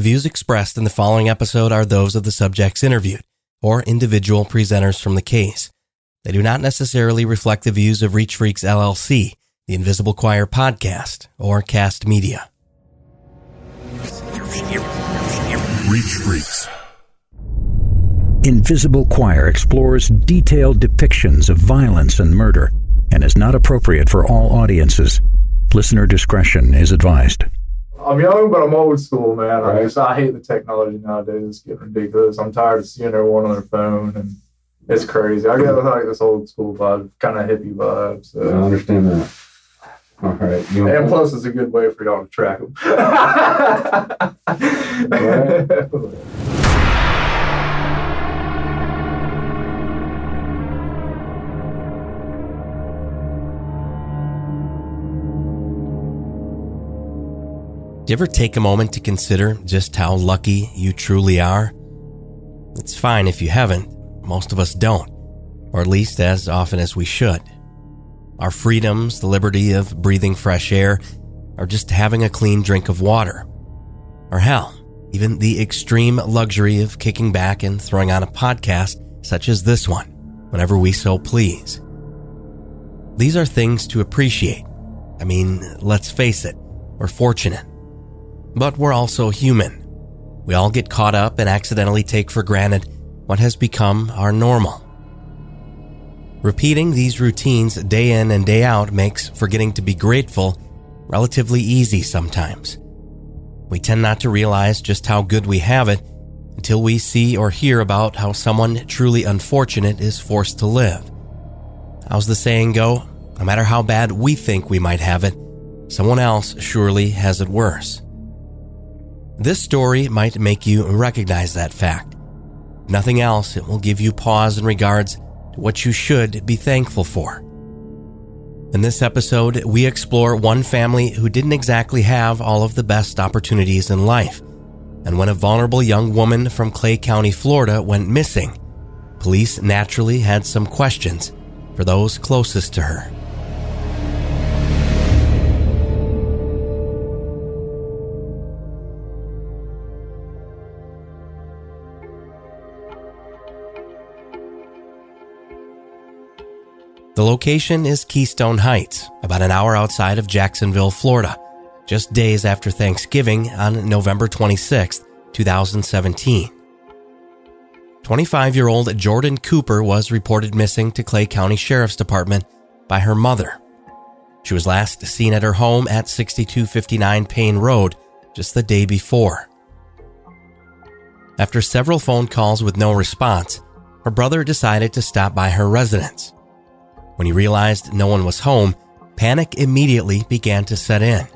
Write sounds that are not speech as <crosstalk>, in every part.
The views expressed in the following episode are those of the subjects interviewed or individual presenters from the case. They do not necessarily reflect the views of Reach Freaks LLC, the Invisible Choir podcast, or Cast Media. Reach Freaks. Invisible Choir explores detailed depictions of violence and murder and is not appropriate for all audiences. Listener discretion is advised. I'm young, but I'm old school, man. I, just, I hate the technology nowadays. It's getting ridiculous. I'm tired of seeing everyone on their phone, and it's crazy. I get like this old school vibe, kind of hippie vibe. So. I understand that. All right. You and plus, it's a good way for y'all to track them. <laughs> Do you ever take a moment to consider just how lucky you truly are? It's fine if you haven't. Most of us don't, or at least as often as we should. Our freedoms, the liberty of breathing fresh air, or just having a clean drink of water. Or hell, even the extreme luxury of kicking back and throwing on a podcast such as this one, whenever we so please. These are things to appreciate. I mean, let's face it, we're fortunate. But we're also human. We all get caught up and accidentally take for granted what has become our normal. Repeating these routines day in and day out makes forgetting to be grateful relatively easy sometimes. We tend not to realize just how good we have it until we see or hear about how someone truly unfortunate is forced to live. How's the saying go? No matter how bad we think we might have it, someone else surely has it worse. This story might make you recognize that fact. Nothing else, it will give you pause in regards to what you should be thankful for. In this episode, we explore one family who didn't exactly have all of the best opportunities in life. And when a vulnerable young woman from Clay County, Florida went missing, police naturally had some questions for those closest to her. The location is Keystone Heights, about an hour outside of Jacksonville, Florida, just days after Thanksgiving on November 26, 2017. 25 year old Jordan Cooper was reported missing to Clay County Sheriff's Department by her mother. She was last seen at her home at 6259 Payne Road just the day before. After several phone calls with no response, her brother decided to stop by her residence. When he realized no one was home, panic immediately began to set in.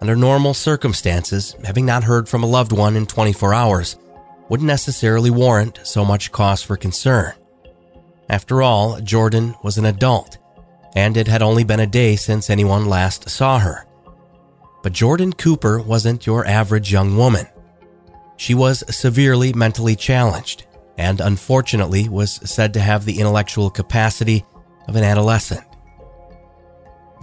Under normal circumstances, having not heard from a loved one in 24 hours wouldn't necessarily warrant so much cause for concern. After all, Jordan was an adult, and it had only been a day since anyone last saw her. But Jordan Cooper wasn't your average young woman. She was severely mentally challenged, and unfortunately was said to have the intellectual capacity of an adolescent.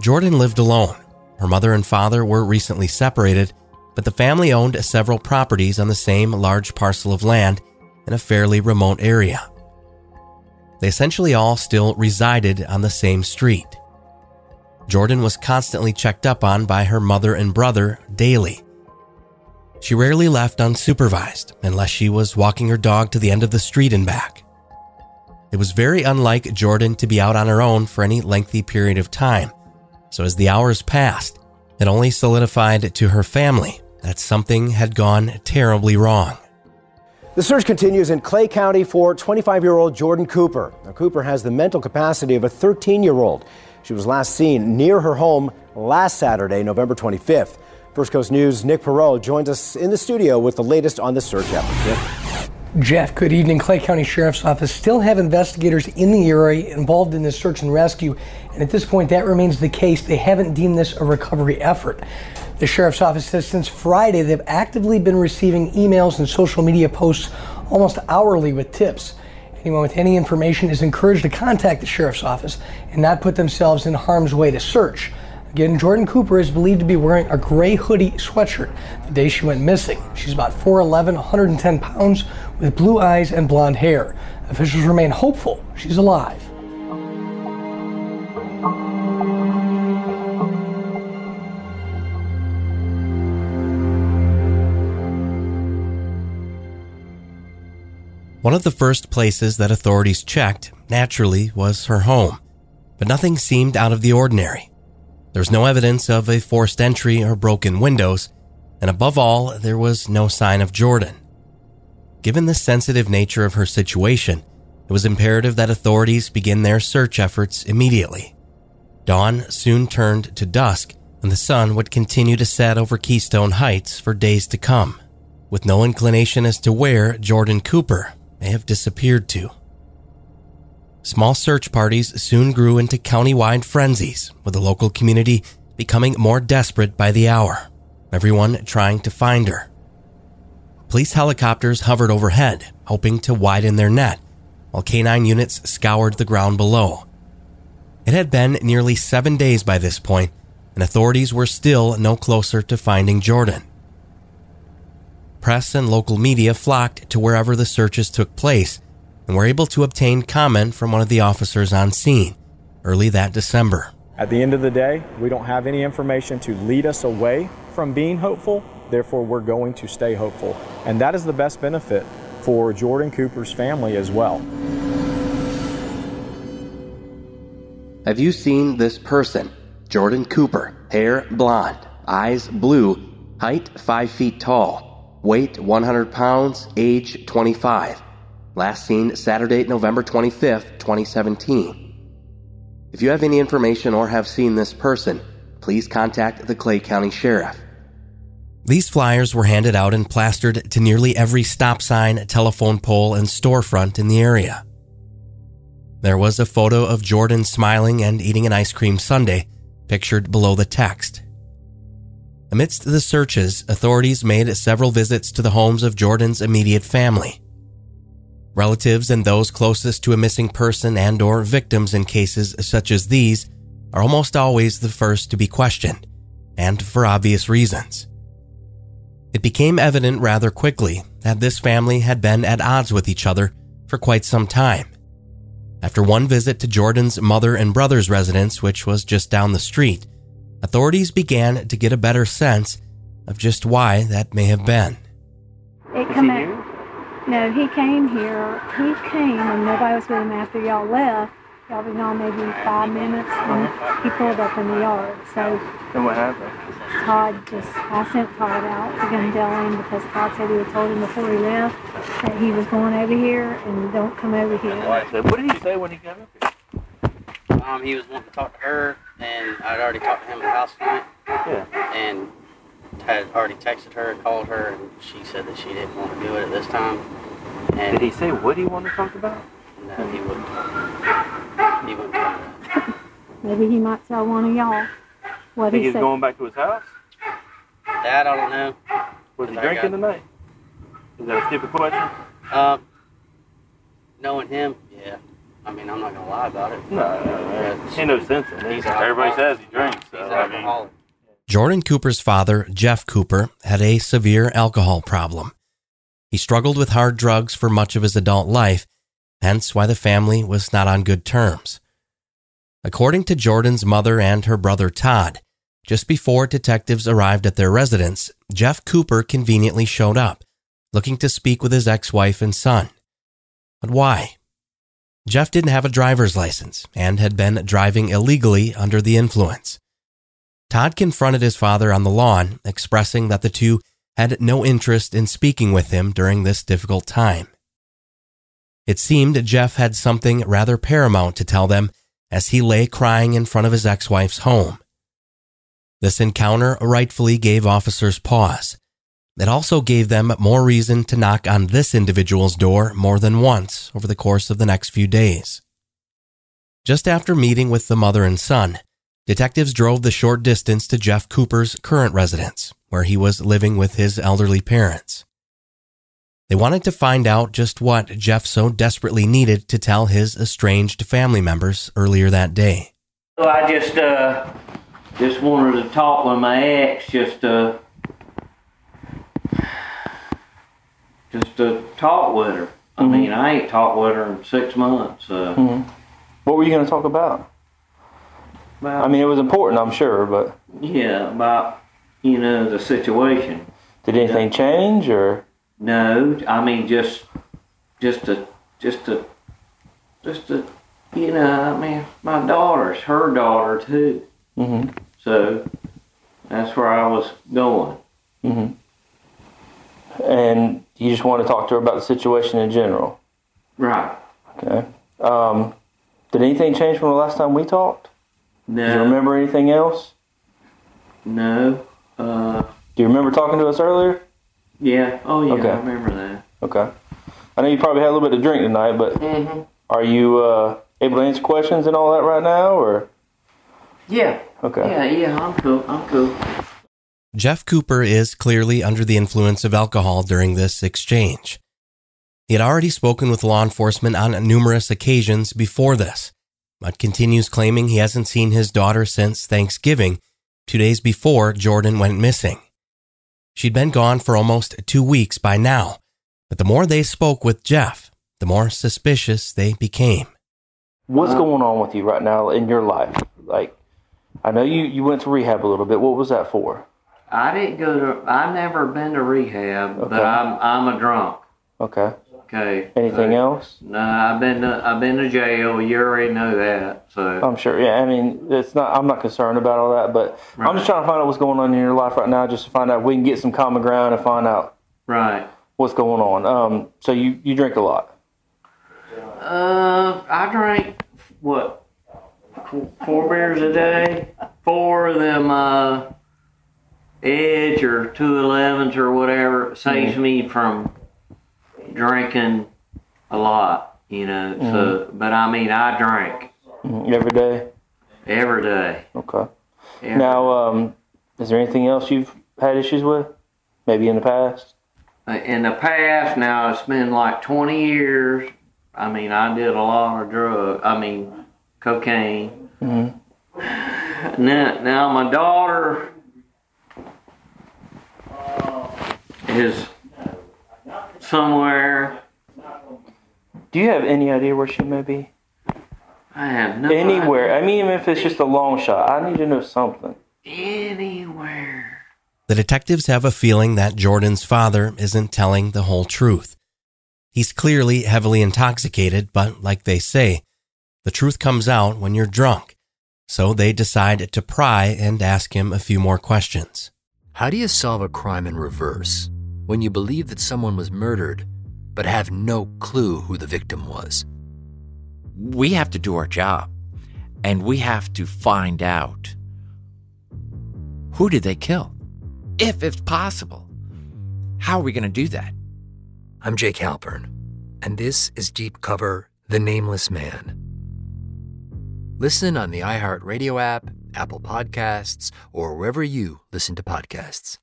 Jordan lived alone. Her mother and father were recently separated, but the family owned several properties on the same large parcel of land in a fairly remote area. They essentially all still resided on the same street. Jordan was constantly checked up on by her mother and brother daily. She rarely left unsupervised unless she was walking her dog to the end of the street and back. It was very unlike Jordan to be out on her own for any lengthy period of time. So as the hours passed, it only solidified to her family that something had gone terribly wrong. The search continues in Clay County for 25 year old Jordan Cooper. Now, Cooper has the mental capacity of a 13 year old. She was last seen near her home last Saturday, November 25th. First Coast News' Nick Perot joins us in the studio with the latest on the search effort. Jeff, good evening. Clay County Sheriff's Office still have investigators in the area involved in this search and rescue, and at this point, that remains the case. They haven't deemed this a recovery effort. The Sheriff's Office says since Friday, they've actively been receiving emails and social media posts almost hourly with tips. Anyone with any information is encouraged to contact the Sheriff's Office and not put themselves in harm's way to search. Again, Jordan Cooper is believed to be wearing a gray hoodie sweatshirt the day she went missing. She's about 4'11, 110 pounds, with blue eyes and blonde hair. Officials remain hopeful she's alive. One of the first places that authorities checked, naturally, was her home, but nothing seemed out of the ordinary. There was no evidence of a forced entry or broken windows, and above all, there was no sign of Jordan. Given the sensitive nature of her situation, it was imperative that authorities begin their search efforts immediately. Dawn soon turned to dusk, and the sun would continue to set over Keystone Heights for days to come, with no inclination as to where Jordan Cooper may have disappeared to. Small search parties soon grew into county-wide frenzies, with the local community becoming more desperate by the hour, everyone trying to find her. Police helicopters hovered overhead, hoping to widen their net, while canine units scoured the ground below. It had been nearly seven days by this point, and authorities were still no closer to finding Jordan press and local media flocked to wherever the searches took place and were able to obtain comment from one of the officers on scene early that December. At the end of the day, we don't have any information to lead us away from being hopeful, therefore, we're going to stay hopeful. And that is the best benefit for Jordan Cooper's family as well. Have you seen this person? Jordan Cooper, hair blonde, eyes blue, height 5 feet tall weight 100 pounds, age 25. Last seen Saturday, November 25th, 2017. If you have any information or have seen this person, please contact the Clay County Sheriff. These flyers were handed out and plastered to nearly every stop sign, telephone pole, and storefront in the area. There was a photo of Jordan smiling and eating an ice cream sundae pictured below the text. Amidst the searches, authorities made several visits to the homes of Jordan's immediate family. Relatives and those closest to a missing person and or victims in cases such as these are almost always the first to be questioned, and for obvious reasons. It became evident rather quickly that this family had been at odds with each other for quite some time. After one visit to Jordan's mother and brother's residence, which was just down the street, authorities began to get a better sense of just why that may have been. It come out. No, he came here. He came and nobody was with him after y'all left. Y'all been gone maybe five minutes and he pulled up in the yard. So And what happened? Todd just, I sent Todd out to come tell him because Todd said he had told him before he left that he was going over here and don't come over here. What did he say when he came up here? Um, he was wanting to talk to her, and I'd already talked to him at the house tonight, Yeah. and had already texted her, and called her, and she said that she didn't want to do it at this time. And Did he say what he wanted to talk about? No, he wouldn't. He wouldn't tell me. Maybe he might tell one of y'all what Think he he's said. going back to his house? That I don't know. Was he I drinking got- tonight? Is that a stupid question? Um, knowing him, yeah. I mean, I'm not gonna lie about it. No, no, no. But Ain't no sense in it. Everybody alcoholic. says he drinks. So, He's I mean. Jordan Cooper's father, Jeff Cooper, had a severe alcohol problem. He struggled with hard drugs for much of his adult life, hence why the family was not on good terms. According to Jordan's mother and her brother Todd, just before detectives arrived at their residence, Jeff Cooper conveniently showed up, looking to speak with his ex wife and son. But why? Jeff didn't have a driver's license and had been driving illegally under the influence. Todd confronted his father on the lawn, expressing that the two had no interest in speaking with him during this difficult time. It seemed Jeff had something rather paramount to tell them as he lay crying in front of his ex wife's home. This encounter rightfully gave officers pause. It also gave them more reason to knock on this individual's door more than once over the course of the next few days. Just after meeting with the mother and son, detectives drove the short distance to Jeff Cooper's current residence, where he was living with his elderly parents. They wanted to find out just what Jeff so desperately needed to tell his estranged family members earlier that day. So I just uh, just wanted to talk with my ex just to just to talk with her. I Mhm. mean, I ain't talked with her in six months. Uh, Mhm. What were you going to talk about? about, I mean, it was important, I'm sure, but yeah, about you know the situation. did anything change or? No, I mean just just to just to just to you know, I mean my daughter's her daughter too. hmm So that's where I was going. hmm And you just want to talk to her about the situation in general. Right. Okay. Um, did anything change from the last time we talked? No. Do you remember anything else? No. Uh Do you remember talking to us earlier? Yeah. Oh yeah, Okay. I remember that. Okay. I know you probably had a little bit to drink tonight, but Mm-hmm. are you uh, able to answer questions and all that right now, or? Yeah. Okay. Yeah, yeah, I'm cool. I'm cool. Jeff Cooper is clearly under the influence of alcohol during this exchange. He had already spoken with law enforcement on numerous occasions before this, but continues claiming he hasn't seen his daughter since Thanksgiving, two days before Jordan went missing. She'd been gone for almost two weeks by now, but the more they spoke with Jeff, the more suspicious they became. What's going on with you right now in your life? Like, I know you, you went to rehab a little bit. What was that for? I didn't go to. I've never been to rehab, Okay. but I'm I'm a drunk. Okay. Okay. Anything so, else? No, I've been to I've been to jail. You already know that. So I'm sure. Yeah. I mean, it's not. I'm not concerned about all that, but I'm just trying to find out what's going on in your life right now, just to find out if we can get some common ground and find out right. what's going on. Um. So you you drink a lot. Uh, I drank what four- beers a day. Four of them uh, Edge or two elevens or whatever saves me from drinking a lot. You know. So, but I mean, I drank Mhm. Every day. every day. Okay. Every Now, um, is there anything else you've had issues with? Maybe in the past. in the past now it's been like 20 years i mean i did a lot of drug i mean cocaine hmm now, now my daughter is somewhere Do you have any idea where she may be? i have no Anywhere. I mean, even if it's just a long shot, I need to know something. anywhere The detectives have a feeling that Jordan's father isn't telling the whole truth. He's clearly heavily intoxicated, but like they say, the truth comes out when you're drunk. So they decide to pry and ask him a few more questions. How do you solve a crime in reverse when you believe that someone was murdered but have no clue who the victim was? We have to do our job, and we have to find out Who did they kill? if it's possible. How are we going to do that? I'm Jake Halpern, and this is Deep Cover The Nameless Man. Listen on the iHeartRadio app, Apple Podcasts, or wherever you listen to podcasts.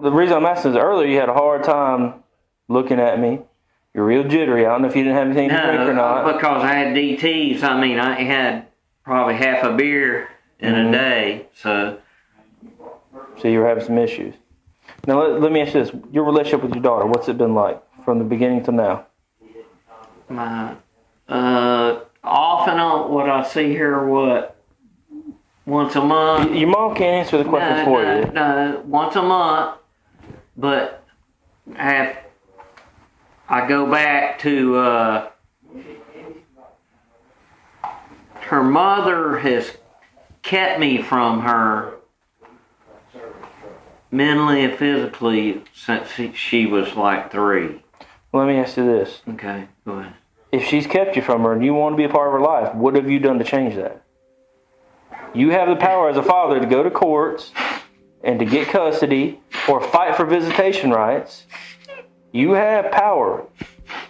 The reason I'm asking is earlier you had a hard time looking at me. You're real jittery. I don't know if you didn't have anything to drink or no, not. because i had dts i mean i had probably half a beer in Mhm. a day so So you were having some issues. Now let, let me ask you this: Your relationship with your daughter, what's it been like from the beginning to now? my uh off and on what I see here what once a month. Your mom can't answer the questions no, for no, you. No, once a month, but have I go back to uh her mother has kept me from her mentally and physically since she- she was like three. Let me ask you this: Okay, go ahead. If she's kept you from her and you want to be a part of her life, what have you done to change that? You have the power as a father to go to courts and to get custody or fight for visitation rights. You have power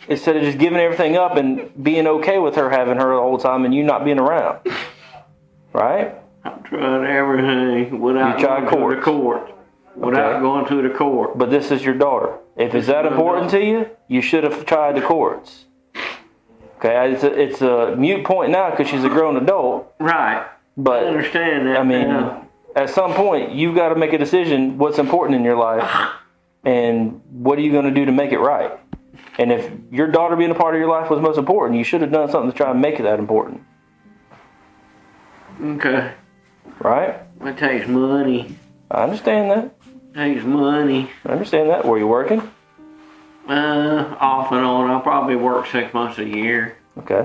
instead of just giving everything up and being okay with her having her the whole time and you not being around. Right? I've tried everything without You going to the court. Without Okay. going to the court. But this is your daughter. If it's that important to you, you should have tried the courts. Okay, it's a, it's a mute point now because she's a grown adult. Right. But I understand that. I mean, now. At some point, you've got to make a decision what's important in your life and what are you going to do to make it right. And if your daughter being a part of your life was most important, you should have done something to try and make it that important. Okay. Right? It takes money. I understand that. takes money. I understand that. Were you working? Uh, off and on. I'll probably work six months a year. Okay.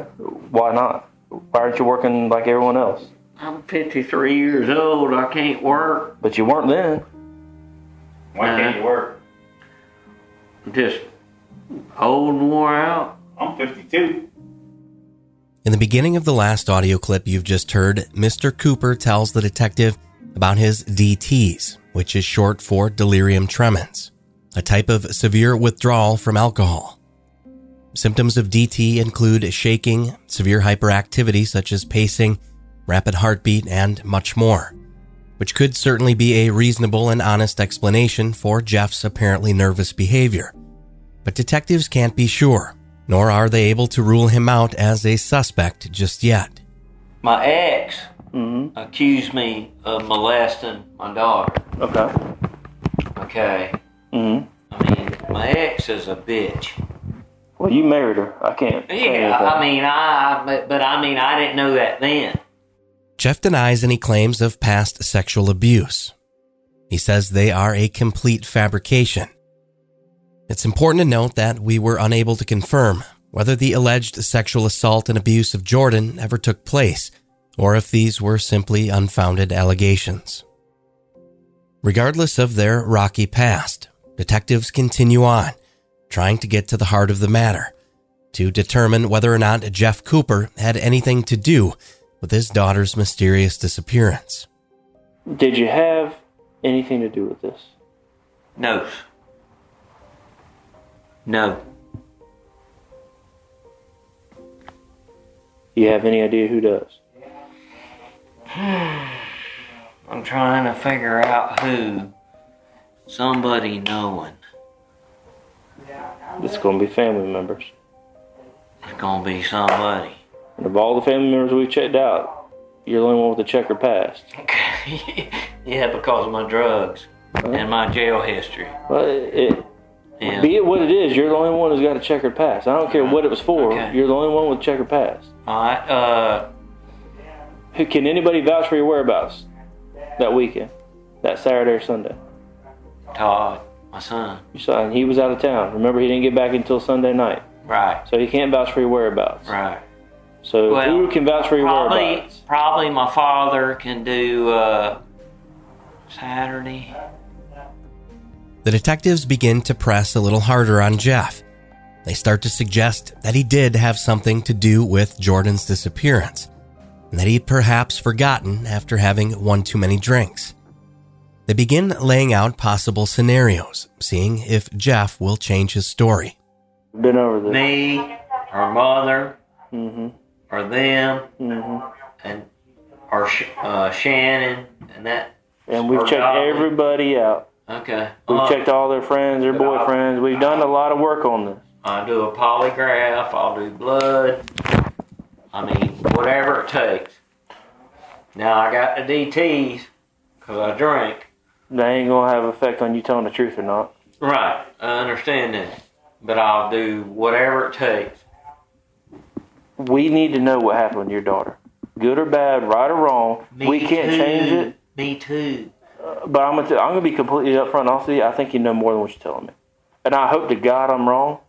Why not? Why aren't you working like everyone else? I'm 53 years old. I can't work. But you weren't then. Why can't you work? Just old and wore out. I'm 52. In the beginning of the last audio clip you've just heard, Mr. Cooper tells the detective about his DTs, which is short for delirium tremens, a type of severe withdrawal from alcohol. Symptoms of DT include shaking, severe hyperactivity such as pacing, rapid heartbeat, and much more, which could certainly be a reasonable and honest explanation for Jeff's apparently nervous behavior. But detectives can't be sure, nor are they able to rule him out as a suspect just yet. My ex accused me of molesting my daughter. Okay. Okay. Mm-hmm. I mean, my ex is a bitch. Well, you married her. I can't. Yeah, anything. I mean, I, but, but I mean, I didn't know that then. Jeff denies any claims of past sexual abuse. He says they are a complete fabrication. It's important to note that we were unable to confirm whether the alleged sexual assault and abuse of Jordan ever took place, or if these were simply unfounded allegations. Regardless of their rocky past, detectives continue on, trying to get to the heart of the matter, to determine whether or not Jeff Cooper had anything to do with his daughter's mysterious disappearance. Did you have anything to do with this? No. No. You have any idea who does? <sighs> I'm trying to figure out who. Somebody knowing. It's going to be family members. It's gonna be somebody. And of all the family members we've checked out, you're the only one with a checkered past. <laughs> Yeah, because of my drugs and my jail history. Well, it, Yeah. Be it what it is, you're the only one who's got a checkered past. I don't care what it was for. You're the only one with a checkered past. Alright, uh. Who can anybody vouch for your whereabouts that weekend, that Saturday or Sunday? Todd, my son. Your son, he was out of town. Remember, he didn't get back until Sunday night. Right. So he can't vouch for your whereabouts. Right. So Well, who can vouch for your Probably, whereabouts? probably my father can do uh, Saturday. The detectives begin to press a little harder on Jeff. They start to suggest that he did have something to do with Jordan's disappearance, and that he'd perhaps forgotten after having one too many drinks. They begin laying out possible scenarios, seeing if Jeff will change his story. Been over this. Me, her mother, Mm-hmm. Or them, Mm-hmm. and or uh, Shannon, and that. And we've checked Dolly. everybody out. Okay. We've Uh, checked all their friends, their boyfriends. We've done a lot of work on this. I'll do a polygraph. I'll do blood. I mean, whatever it takes. Now I got the DTS because I drink. They ain't gonna have effect on you telling the truth or not. Right. I understand that, but I'll do whatever it takes. We need to know what happened to your daughter, good or bad, right or wrong. Me we can't too. change it. Me too. Uh, but I'm gonna, t- I'm gonna be completely upfront. Honestly, I think you know more than what you're telling me, and I hope to God I'm wrong.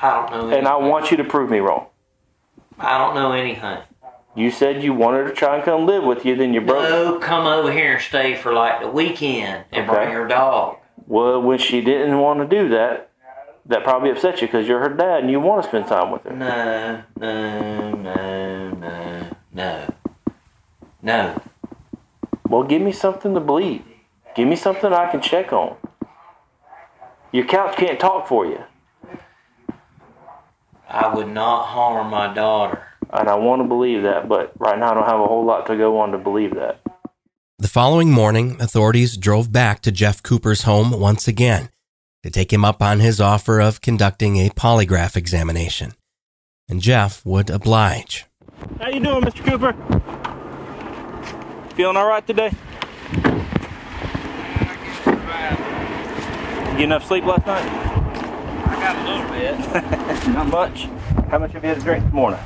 I don't know. And I want you to prove me wrong. I don't know anything. You said you wanted to try and come live with you, then you broke. No, come over here and stay for like the weekend and Okay. bring your dog. Well, when she didn't want to do that, that probably upset you because you're her dad and you want to spend time with her. No, no, no, no, no, no. Well, give me something to believe. Give me something I can check on. Your couch can't talk for you. I would not harm my daughter. And I want to believe that, but right now I don't have a whole lot to go on to believe that. The following morning, authorities drove back to Jeff Cooper's home once again to take him up on his offer of conducting a polygraph examination. And Jeff would oblige. How you doing, Mr. Cooper? Feeling all right today? Yeah, you enough sleep last night? I got a little bit. <laughs> Not much. How much have you had to drink this morning?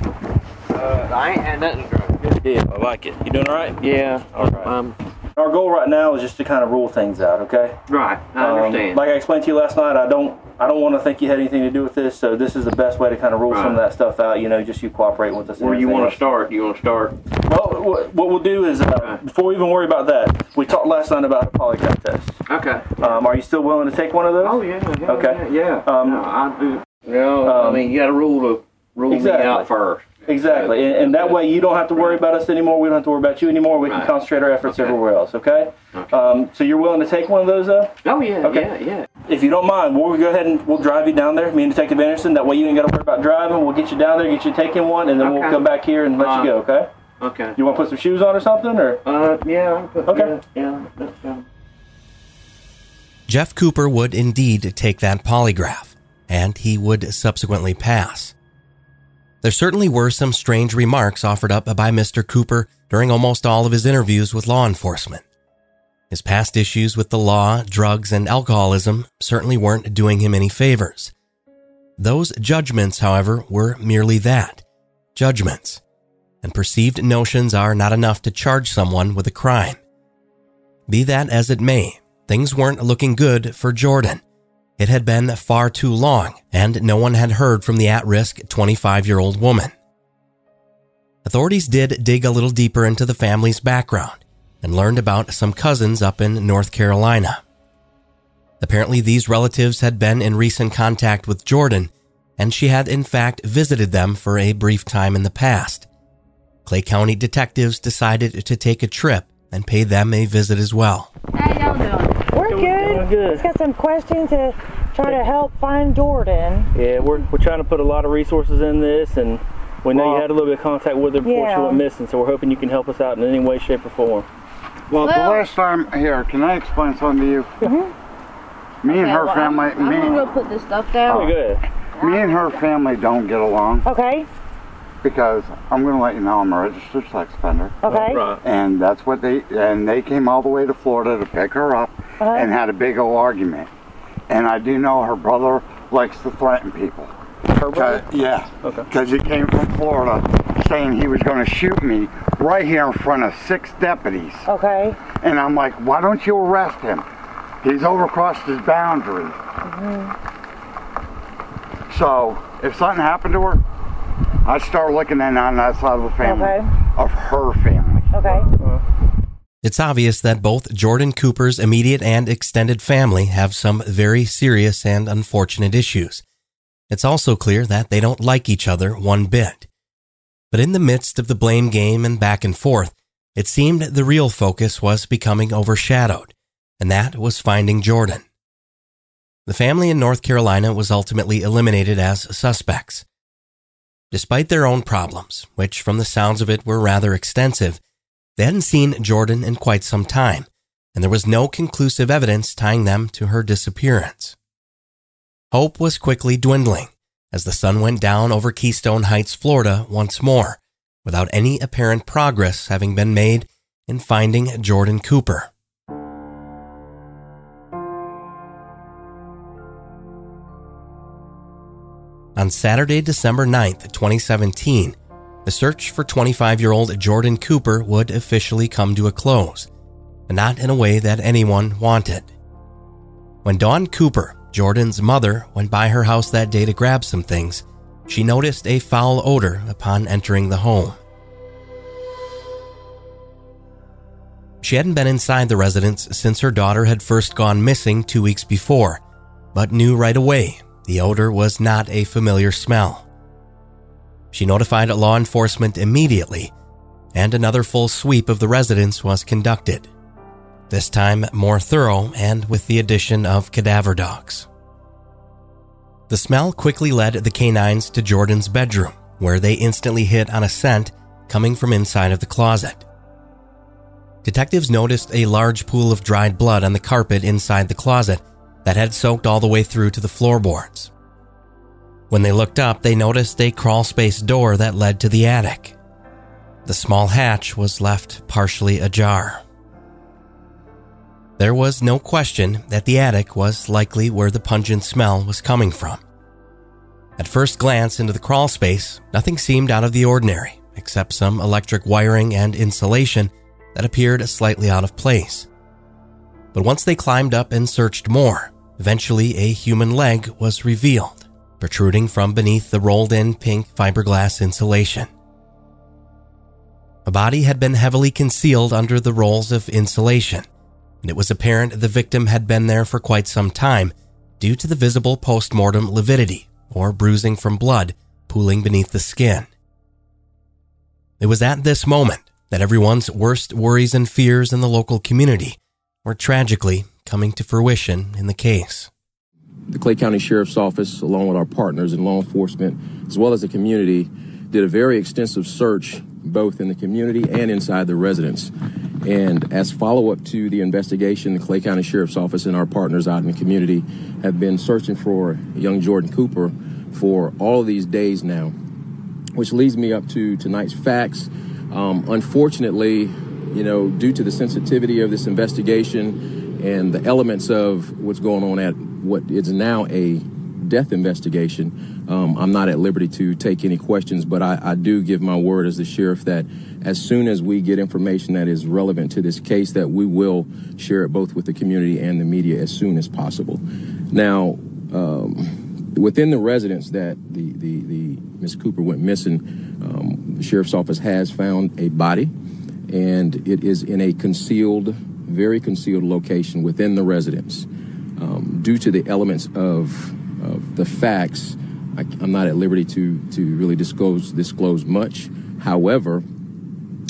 Uh, I ain't had nothing drunk. Good deal. I like it. You doing all right? Yeah. All right. Um, our goal right now is just to kind of rule things out, okay? right. I Um, understand. like I explained to you last night, I don't I don't want to think you had anything to do with this, so this is the best way to kind of rule some of that stuff out. You know, just you cooperate with us. and Where you want to start? You want to start? Well, what, what we'll do is, uh, before we even worry about that, we talked last night about a polygraph test. Okay. Um, are you still willing to take one of those? Oh yeah. yeah Okay. Yeah. yeah. Um, no, I do. No, I um, mean you got to rule the rule Exactly. me out first. Exactly, and, and that way you don't have to worry about us anymore. We don't have to worry about you anymore. We can concentrate our efforts everywhere else. Okay. Um, so you're willing to take one of those, though? Oh yeah. Okay. Yeah. Yeah. If you don't mind, we'll go ahead and we'll drive you down there. Me and Detective Anderson. That way you ain't got to worry about driving. We'll get you down there, get you taking one, and then we'll come back here and let Uh, you go. Okay. Okay. You want to put some shoes on or something, or? Uh, yeah. I can put, Okay. Yeah. yeah that's fine. Jeff Cooper would indeed take that polygraph, and he would subsequently pass. There certainly were some strange remarks offered up by Mr. Cooper during almost all of his interviews with law enforcement. His past issues with the law, drugs, and alcoholism certainly weren't doing him any favors. Those judgments, however, were merely that judgments, and perceived notions are not enough to charge someone with a crime. Be that as it may, things weren't looking good for Jordan. It had been far too long, and no one had heard from the at risk 25 year old woman. Authorities did dig a little deeper into the family's background and learned about some cousins up in North Carolina. Apparently, these relatives had been in recent contact with Jordan, and she had in fact visited them for a brief time in the past. Clay County detectives decided to take a trip and pay them a visit as well. How y'all doing? We're good. good. Just got some questions to try to help find Jordan. Yeah, we're, we're trying to put a lot of resources in this, and we know you had a little bit of contact with her before she went missing, so we're hoping you can help us out in any way, shape, or form. Well, Well- the last time here, can I explain something to you? Mm-hmm. Me and her well, family, I'm, I'm me, gonna go put this stuff down. Oh, me and her family don't get along. Okay. Because I'm going to let you know I'm a registered sex offender. Okay. Right. And that's what they and they came all the way to Florida to pick her up Uh-huh. and had a big old argument. And I do know her brother likes to threaten people. Her brother? Yeah. Okay. Because he came from Florida saying he was going to shoot me right here in front of six deputies. Okay. And I'm like, why don't you arrest him? He's overcrossed his boundary. Mm-hmm. So if something happened to her, I'd start looking in on that side of the family Okay. of her family. Okay. It's obvious that both Jordan Cooper's immediate and extended family have some very serious and unfortunate issues. It's also clear that they don't like each other one bit. But in the midst of the blame game and back and forth, it seemed the real focus was becoming overshadowed, and that was finding Jordan. The family in North Carolina was ultimately eliminated as suspects. Despite their own problems, which from the sounds of it were rather extensive, they hadn't seen Jordan in quite some time, and there was no conclusive evidence tying them to her disappearance. Hope was quickly dwindling as the sun went down over Keystone Heights, Florida once more, without any apparent progress having been made in finding Jordan Cooper. On Saturday, December 9th, 2017, the search for 25 year old Jordan Cooper would officially come to a close, but not in a way that anyone wanted. When Dawn Cooper, Jordan's mother, went by her house that day to grab some things, she noticed a foul odor upon entering the home. She hadn't been inside the residence since her daughter had first gone missing two weeks before, but knew right away the odor was not a familiar smell. She notified law enforcement immediately, and another full sweep of the residence was conducted. This time more thorough and with the addition of cadaver dogs. The smell quickly led the canines to Jordan's bedroom, where they instantly hit on a scent coming from inside of the closet. Detectives noticed a large pool of dried blood on the carpet inside the closet that had soaked all the way through to the floorboards. When they looked up, they noticed a crawl space door that led to the attic. The small hatch was left partially ajar. There was no question that the attic was likely where the pungent smell was coming from. At first glance into the crawl space, nothing seemed out of the ordinary, except some electric wiring and insulation that appeared slightly out of place. But once they climbed up and searched more, eventually a human leg was revealed, protruding from beneath the rolled in pink fiberglass insulation. A body had been heavily concealed under the rolls of insulation, and it was apparent the victim had been there for quite some time due to the visible post mortem lividity, or bruising from blood, pooling beneath the skin. It was at this moment that everyone's worst worries and fears in the local community were tragically coming to fruition in the case. The Clay County Sheriff's Office, along with our partners in law enforcement, as well as the community, did a very extensive search both in the community and inside the residence. And as follow up to the investigation, the Clay County Sheriff's Office and our partners out in the community have been searching for young Jordan Cooper for all of these days now, which leads me up to tonight's facts. Um, unfortunately, you know, due to the sensitivity of this investigation and the elements of what's going on at what is now a death investigation, um, I'm not at liberty to take any questions, but I, I, do give my word as the sheriff that as soon as we get information that is relevant to this case, that we will share it both with the community and the media as soon as possible. Now, um, within the residence that the, the, the Miss Cooper went missing, um, the sheriff's office has found a body, and it is in a concealed, very concealed location within the residence. Um, due to the elements of, of the facts, I, am not at liberty to to really disclose disclose much. However,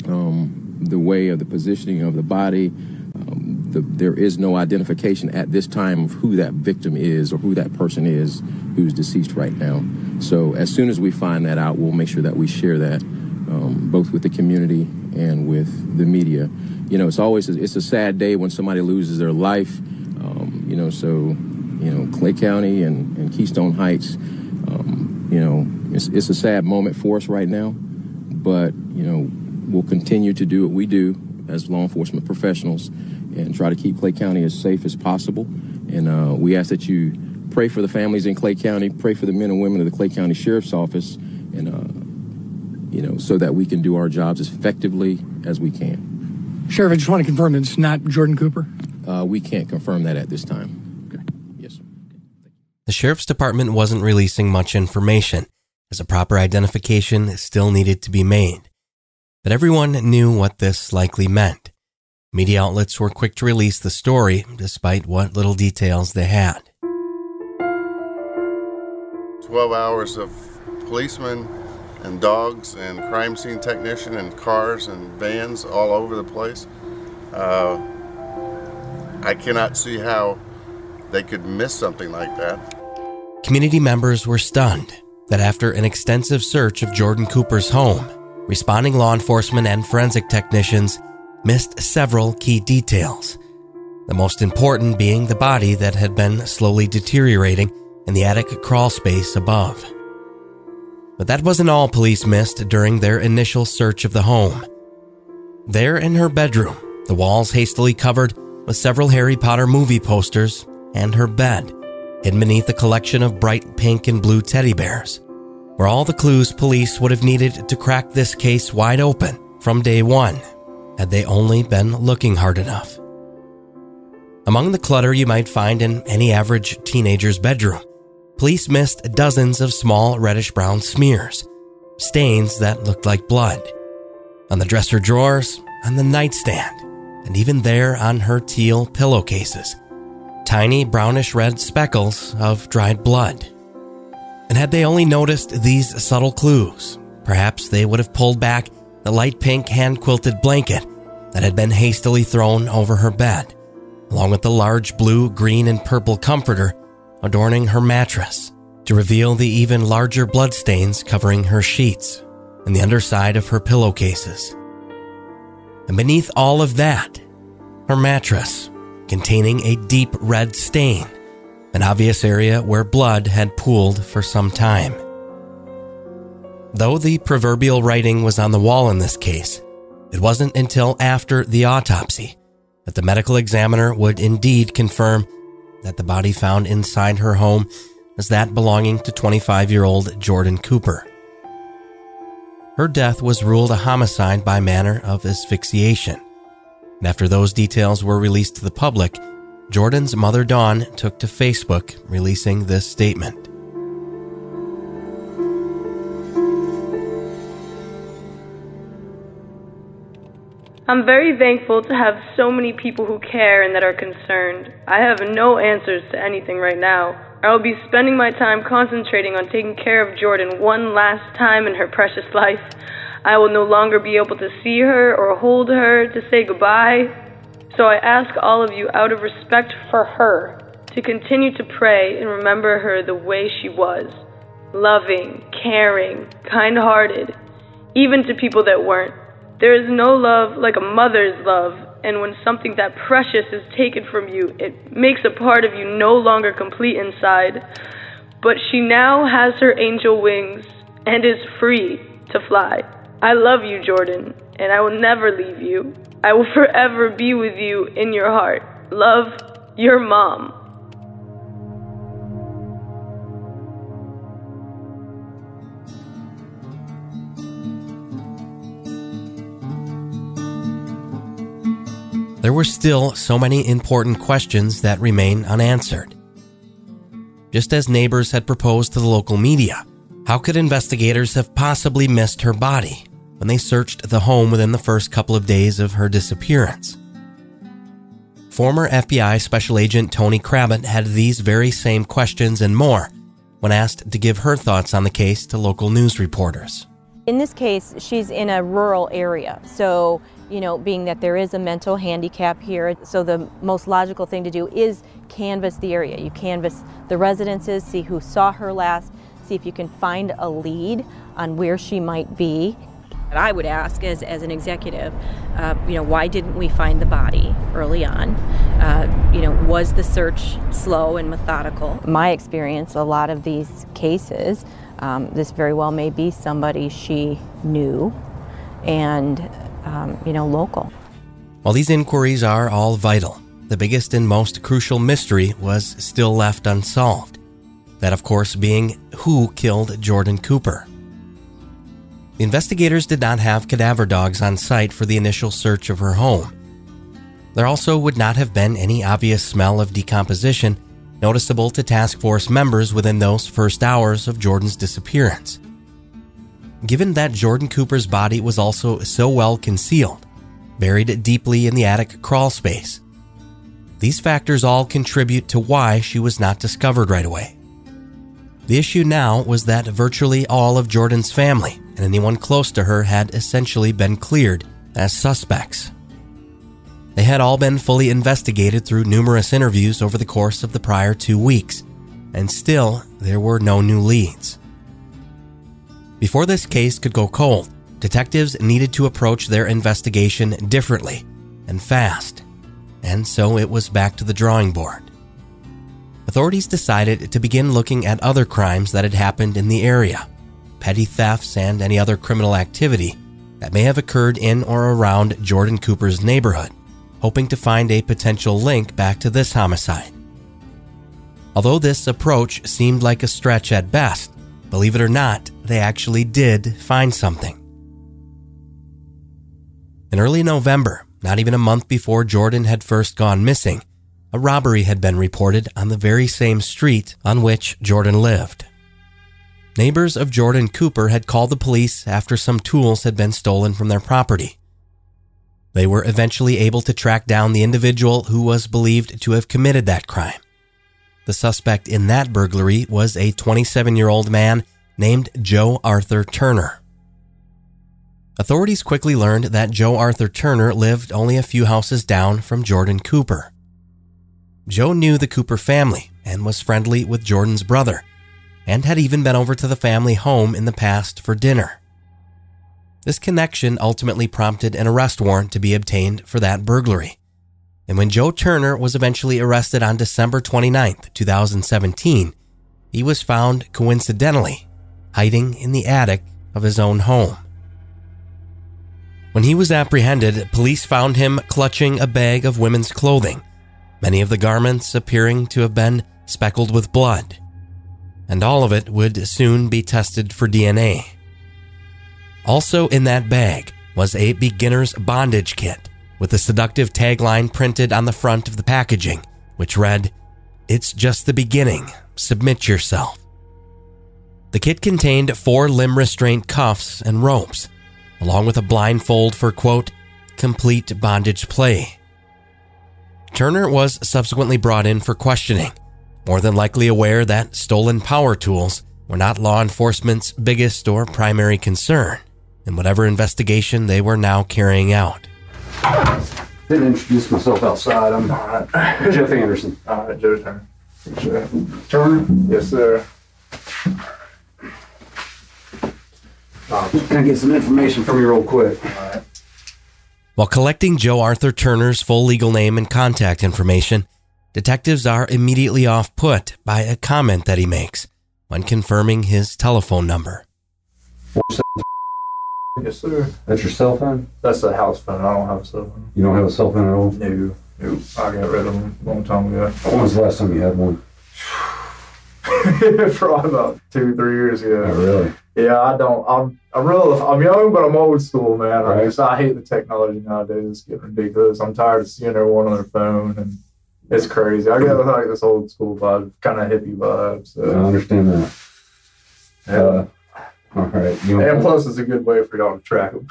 um, the way of the positioning of the body, um, the, there is no identification at this time of who that victim is or who that person is who's deceased right now. So as soon as we find that out, we'll make sure that we share that um, both with the community and with the media. You know, it's always a, it's a sad day when somebody loses their life. Um, you know, so you know Clay County and, and Keystone Heights. Um, you know, it's, it's a sad moment for us right now, but you know we'll continue to do what we do as law enforcement professionals and try to keep Clay County as safe as possible. And uh, we ask that you pray for the families in Clay County, pray for the men and women of the Clay County Sheriff's Office, and uh, you know, so that we can do our jobs as effectively as we can. Sheriff, I just want to confirm it's not Jordan Cooper. Uh, we can't confirm that at this time. Okay. Yes, sir. The sheriff's department wasn't releasing much information, as a proper identification still needed to be made. But everyone knew what this likely meant. Media outlets were quick to release the story, despite what little details they had. 12 hours of policemen and dogs and crime scene technician and cars and vans all over the place. Uh, I cannot see how they could miss something like that. Community members were stunned that after an extensive search of Jordan Cooper's home, responding law enforcement and forensic technicians missed several key details. The most important being the body that had been slowly deteriorating in the attic crawl space above. But that wasn't all police missed during their initial search of the home. There in her bedroom, the walls hastily covered with several Harry Potter movie posters and her bed, hidden beneath a collection of bright pink and blue teddy bears, were all the clues police would have needed to crack this case wide open from day one, had they only been looking hard enough. Among the clutter you might find in any average teenager's bedroom, police missed dozens of small reddish brown smears, stains that looked like blood. On the dresser drawers, on the nightstand, and even there on her teal pillowcases, tiny brownish red speckles of dried blood. And had they only noticed these subtle clues, perhaps they would have pulled back the light pink hand quilted blanket that had been hastily thrown over her bed, along with the large blue, green, and purple comforter adorning her mattress to reveal the even larger bloodstains covering her sheets and the underside of her pillowcases. And beneath all of that, her mattress containing a deep red stain, an obvious area where blood had pooled for some time. Though the proverbial writing was on the wall in this case, it wasn't until after the autopsy that the medical examiner would indeed confirm that the body found inside her home was that belonging to 25 year old Jordan Cooper. Her death was ruled a homicide by manner of asphyxiation. And after those details were released to the public, Jordan's mother Dawn took to Facebook, releasing this statement. I'm very thankful to have so many people who care and that are concerned. I have no answers to anything right now. I will be spending my time concentrating on taking care of Jordan one last time in her precious life. I will no longer be able to see her or hold her to say goodbye. So I ask all of you, out of respect for her, to continue to pray and remember her the way she was loving, caring, kind hearted, even to people that weren't. There is no love like a mother's love, and when something that precious is taken from you, it makes a part of you no longer complete inside. But she now has her angel wings and is free to fly. I love you, Jordan, and I will never leave you. I will <laughs> forever be with you in your heart. Love, your mom. There were still so many important questions that remain unanswered. Just as neighbors had proposed to the local media, how could investigators have possibly missed her body when they searched the home within the first couple of days of her disappearance? Former FBI Special Agent Tony Kravit had these very same questions and more when asked to give her thoughts on the case to local news reporters. In this case, she's in a rural area, so you know, being that there is a mental handicap here. So the most logical thing to do is canvass the area. You canvass the residences, see who saw her last, see if you can find a lead on where she might be. And I would ask, as, as an executive, uh, you know, why didn't we find the body early on? Uh, you know, was the search slow and methodical? My experience, a lot of these cases, um, this very well may be somebody she knew and um, you know, local. While these inquiries are all vital, the biggest and most crucial mystery was still left unsolved. That, of course, being who killed Jordan Cooper. The investigators did not have cadaver dogs on site for the initial search of her home. There also would not have been any obvious smell of decomposition noticeable to task force members within those first hours of Jordan's disappearance given that Jordan Cooper's body was also so well concealed, buried deeply in the attic crawl space. These factors all contribute to why she was not discovered right away. The issue now was that virtually all of Jordan's family and anyone close to her had essentially been cleared as suspects. They had all been fully investigated through numerous interviews over the course of the prior two weeks, and still there were no new leads. Before this case could go cold, detectives needed to approach their investigation differently and fast, and so it was back to the drawing board. Authorities decided to begin looking at other crimes that had happened in the area, petty thefts, and any other criminal activity that may have occurred in or around Jordan Cooper's neighborhood, hoping to find a potential link back to this homicide. Although this approach seemed like a stretch at best, Believe it or not, they actually did find something. In early November, not even a month before Jordan had first gone missing, a robbery had been reported on the very same street on which Jordan lived. Neighbors of Jordan Cooper had called the police after some tools had been stolen from their property. They were eventually able to track down the individual who was believed to have committed that crime. The suspect in that burglary was a 27 year old man named Joe Arthur Turner. Authorities quickly learned that Joe Arthur Turner lived only a few houses down from Jordan Cooper. Joe knew the Cooper family and was friendly with Jordan's brother, and had even been over to the family home in the past for dinner. This connection ultimately prompted an arrest warrant to be obtained for that burglary. And when Joe Turner was eventually arrested on December 29, 2017, he was found coincidentally hiding in the attic of his own home. When he was apprehended, police found him clutching a bag of women's clothing, many of the garments appearing to have been speckled with blood. And all of it would soon be tested for DNA. Also in that bag was a beginner's bondage kit with a seductive tagline printed on the front of the packaging, which read, It's just the beginning. Submit yourself. The kit contained four limb restraint cuffs and ropes, along with a blindfold for, quote, complete bondage play. Turner was subsequently brought in for questioning, more than likely aware that stolen power tools were not law enforcement's biggest or primary concern in whatever investigation they were now carrying out. Didn't introduce myself outside. I'm Jeff Anderson. All right, Joe Turner. Turner? Yes, sir. Uh, can I get some information from you real quick? While collecting Joe Arthur Turner's full legal name and contact information, detectives are immediately off put by a comment that he makes when confirming his telephone number. Yes, sir. That's your cell phone? That's a house phone. I don't have a cell phone. You don't have a cell phone at all? No, no. I got rid of them a long time ago. When was the last time you had one? <laughs> Probably about two, three years ago. Oh, really? Yeah, I don't. I'm I'm real. I'm young, but I'm old school, man. I just I hate the technology nowadays. It's getting ridiculous. I'm tired of seeing everyone on their phone, and it's crazy. I get like this old school vibe, kind of hippie vibe. So I understand that. yeah. Uh, all right. You and plus, it's a good way for y'all to track them.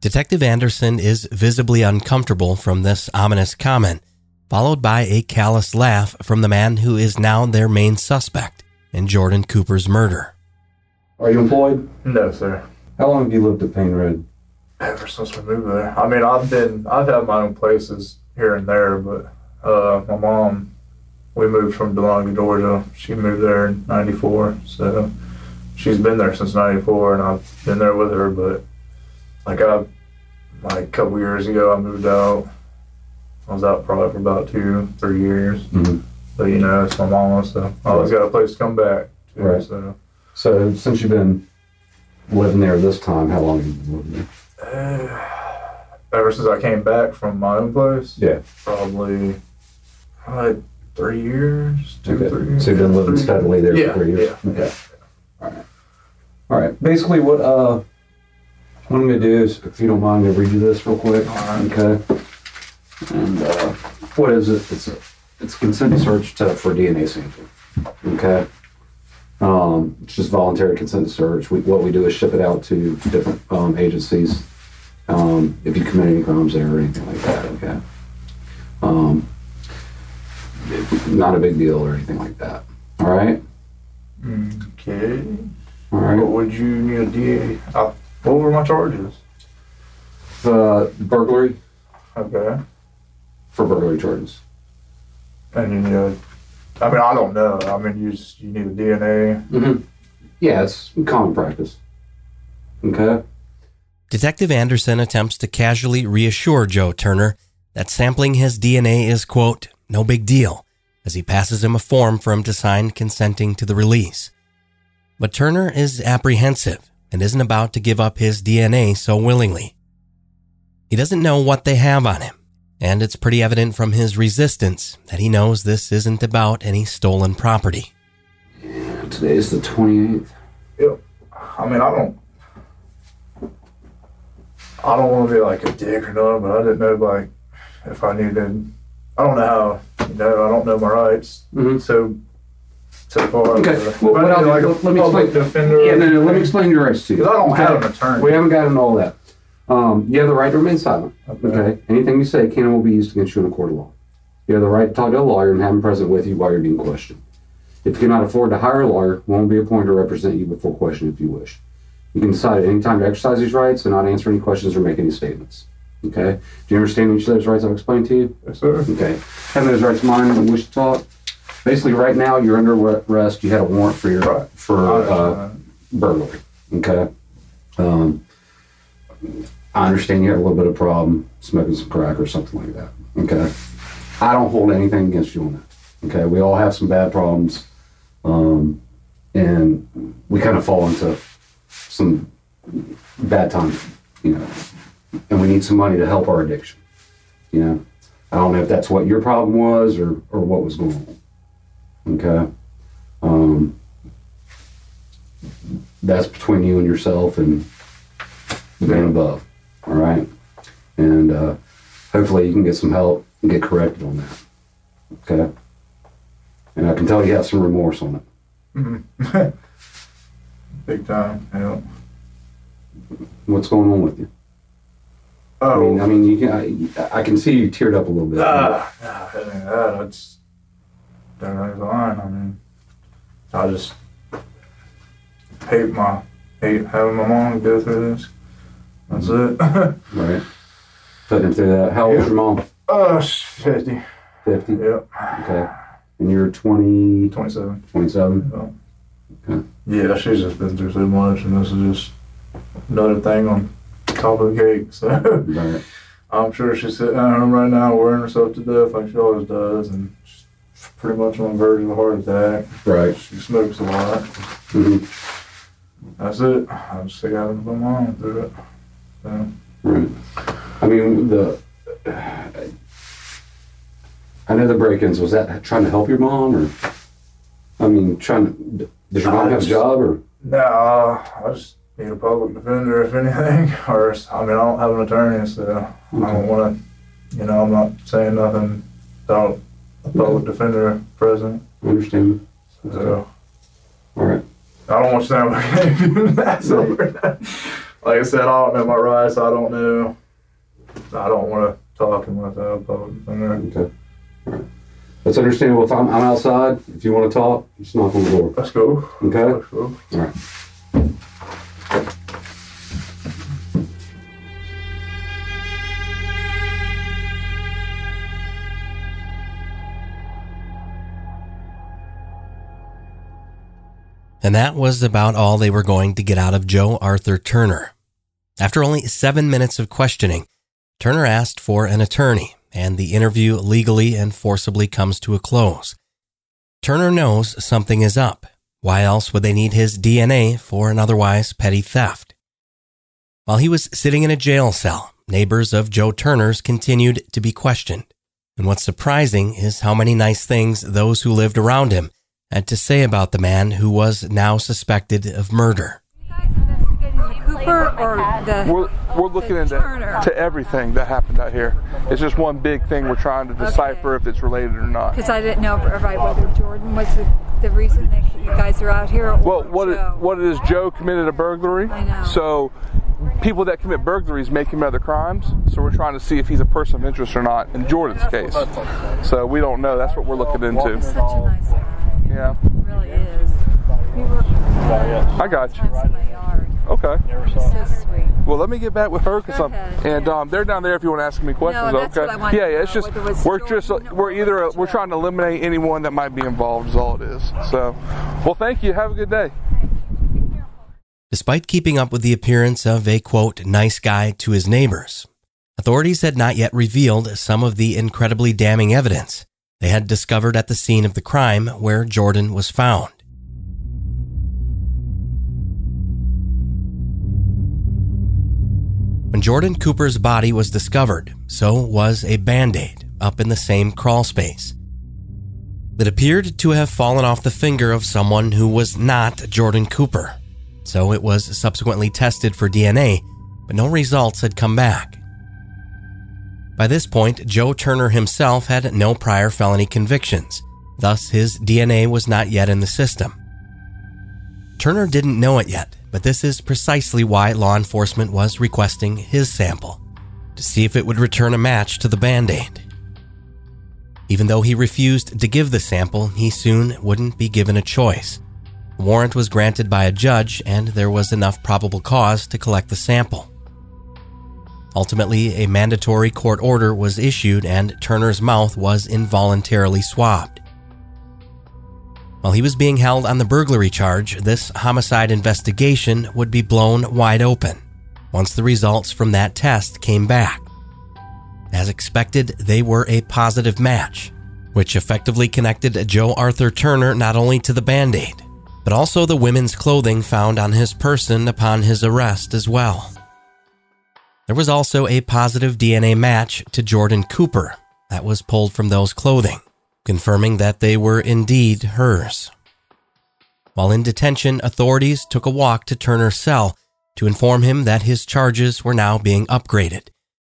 Detective Anderson is visibly uncomfortable from this ominous comment, followed by a callous laugh from the man who is now their main suspect in Jordan Cooper's murder. Are you employed? No, sir. How long have you lived at Payne Road? Ever since we moved there. I mean, I've been, I've had my own places here and there, but uh, my mom, we moved from Dahlonega, Georgia. She moved there in '94, so she's been there since '94, and I've been there with her. But like I, like a couple years ago, I moved out. I was out probably for about two, three years. Mhm. But you know, it's my mama, so I always got a place to come back to. Right. So So since you've been living there this time, how long have you been living there? <sighs> ever since I came back from my own place. Yeah. Probably, probably three years, two, Okay. three. So you've been living three- steadily there yeah, for three years? Yeah. Okay. All right. All right. Basically, what uh, what I'm gonna do is, if you don't mind, I'm gonna read you this real quick. Okay. And uh, what is it? It's a it's a consent search to, for DNA sampling. Okay. Um, it's just voluntary consent search. We, what we do is ship it out to different um, agencies. Um, if you commit any crimes there or anything like that. Okay. Um, not a big deal or anything like that. All right. Okay. All right. What would you need a DA? Uh, what were my charges? Uh, burglary Okay. for burglary charges. And you need a, I mean, I don't know. I mean, you just, you need a DNA. Mm-hmm. Yeah, it's common practice. Okay. Detective Anderson attempts to casually reassure Joe Turner that sampling his DNA is, quote, no big deal, as he passes him a form for him to sign consenting to the release. But Turner is apprehensive and isn't about to give up his DNA so willingly. He doesn't know what they have on him, and it's pretty evident from his resistance that he knows this isn't about any stolen property. Today is the 28th. Yep. I mean, I don't. I don't want to be like a dick or nothing, but I didn't know like if I needed. I don't know how. You know, I don't know my rights. So so far. Mm-hmm. Okay. If Well, what I'll do, like let, let me explain. defender. Yeah, no, no, let me explain your rights to you. Because I don't have Okay? an attorney. We haven't gotten all that. Um, you have the right to remain silent. Okay. Anything you say can and will be used against you in a court of law. You have the right to talk to a lawyer and have him present with you while you're being questioned. If you cannot afford to hire a lawyer, one will be appointed to represent you before question if you wish. You can decide at any time to exercise these rights and not answer any questions or make any statements. Okay. Do you understand each of those rights I've explained to you? Yes, sir. Okay. Having those rights in mind and wish to talk. Basically, right now you're under arrest. You had a warrant for your for uh, burglary. Okay. Um, I understand you have a little bit of problem smoking some crack or something like that. Okay. I don't hold anything against you on that. Okay. We all have some bad problems. Um, and we kind of fall into some bad times, you know, and we need some money to help our addiction. You know, I don't know if that's what your problem was or or what was going on. Okay, um, that's between you and yourself and the man above. All right, and uh, hopefully you can get some help and get corrected on that. Okay, and I can tell you have some remorse on it. Mm-hmm. <laughs> Big time. Yeah. What's going on with you? I mean, I mean, you can. I, I can see you teared up a little bit. Ah, nah, it ain't that. I fine. I mean, I just hate my hate having my mom go through this. That's it. <laughs> Right. Putting him through that. How old's your mom? uh, fifty. 50? Yep. Okay. And you're 20? 27. 27? Okay. Yeah, she's just been through so much, and this is just another thing on top of the cake. So Right. <laughs> I'm sure she's sitting at home right now wearing herself to death like she always does, and she's pretty much on the verge of a heart attack. Right. She smokes a lot. Mhm. That's it. I'm just sick having my mom through it. So, Right. I mean, the. I know the break-ins. Was that trying to help your mom, or? I mean, trying to. Does your mom have a job, or? no, I just need a public defender, if anything. <laughs> Or I mean, I don't have an attorney, so I don't want to. You know, I'm not saying nothing without a public defender present. I understand. So All right. I don't want to sound like an asshole. Like I said, I don't know my rights. I don't know. I don't want to talk unless I have a public defender. Okay. All right. That's understandable. If I'm, I'm outside, if you want to talk, just knock on the door. Let's go. Okay. Let's go. All right. And that was about all they were going to get out of Joe Arthur Turner. After only seven minutes of questioning, Turner asked for an attorney, and the interview legally and forcibly comes to a close. Turner knows something is up. Why else would they need his DNA for an otherwise petty theft? While he was sitting in a jail cell, neighbors of Joe Turner's continued to be questioned. And what's surprising is how many nice things those who lived around him had to say about the man who was now suspected of murder. Cooper or the We're, we're looking into to everything that happened out here. It's just one big thing we're trying to decipher if it's related or not. because I didn't know right whether Jordan was the, the reason that you guys are out here. Or Well, what it, Joe. what it is, Joe committed a burglary. I know. So people that commit burglaries make commit other crimes. So we're trying to see if he's a person of interest or not in Jordan's case. So we don't know. That's what we're looking into. He's such a nice guy. Yeah. He really is. We were I got you. in my yard. Okay. So sweet. Well, let me get back with her because I'm, and um, they're down there if you want to ask me questions. No, that's okay. what I wanted yeah, yeah. It's just it we're just we're either we're trying to eliminate anyone that might be involved. Is all it is. So, well, thank you. Have a good day. Despite keeping up with the appearance of a quote, nice guy to his neighbors, authorities had not yet revealed some of the incredibly damning evidence they had discovered at the scene of the crime where Jordan was found. When Jordan Cooper's body was discovered, so was a band aid up in the same crawl space. It appeared to have fallen off the finger of someone who was not Jordan Cooper, so it was subsequently tested for DNA, but no results had come back. By this point, Joe Turner himself had no prior felony convictions, thus, his DNA was not yet in the system. Turner didn't know it yet, but this is precisely why law enforcement was requesting his sample to see if it would return a match to the band aid. Even though he refused to give the sample, he soon wouldn't be given a choice. A warrant was granted by a judge, and there was enough probable cause to collect the sample. Ultimately, a mandatory court order was issued, and Turner's mouth was involuntarily swabbed. While he was being held on the burglary charge, this homicide investigation would be blown wide open once the results from that test came back. As expected, they were a positive match, which effectively connected Joe Arthur Turner not only to the band aid, but also the women's clothing found on his person upon his arrest as well. There was also a positive DNA match to Jordan Cooper that was pulled from those clothing, confirming that they were indeed hers. While in detention, authorities took a walk to Turner's cell to inform him that his charges were now being upgraded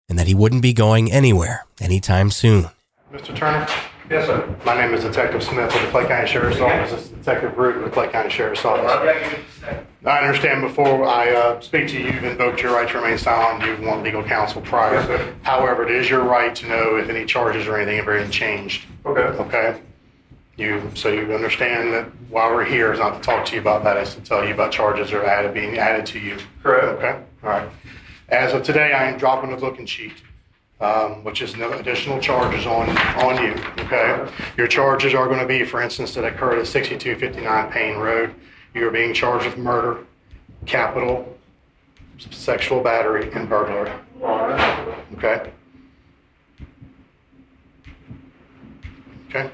and that he wouldn't be going anywhere anytime soon. Mr. Turner? Yes, sir. My name is Detective Smith with the Clay County Sheriff's Office. This is Detective Root with the Clay County Sheriff's Office. I understand before I uh, speak to you, you've invoked your right to remain silent. You want legal counsel prior. Yes, sir. However, it is your right to know if any charges or anything have been changed. Okay. Okay. You so you understand that while we're here is not to talk to you about that, it's to tell you about charges that are added being added to you. Correct. Okay. All right. As of today, I am dropping a booking sheet um, which is no additional charges on, on you, okay? Your charges are going to be, for instance, that occurred at 6259 Payne Road. You are being charged with murder, capital, sexual battery, and burglary. Okay? Okay?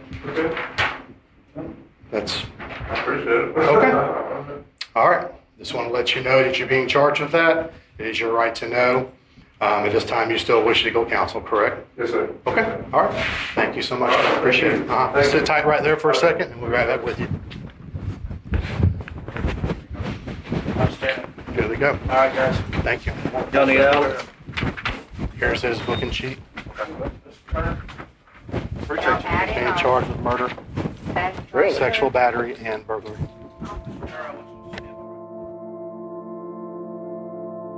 That's. I appreciate it. Okay. <laughs> All right. Just want to let you know that you're being charged with that. It is your right to know. Um, at this time, you still wish to go counsel, correct? Yes, sir. Okay, all right. Thank you so much. I appreciate it. Uh, sit tight right there for a second, and we'll be right back with you. Understand? Good to go. All right, guys. Thank you. Y'all need help? Here's his booking sheet. Being charged with murder, sexual battery, and burglary.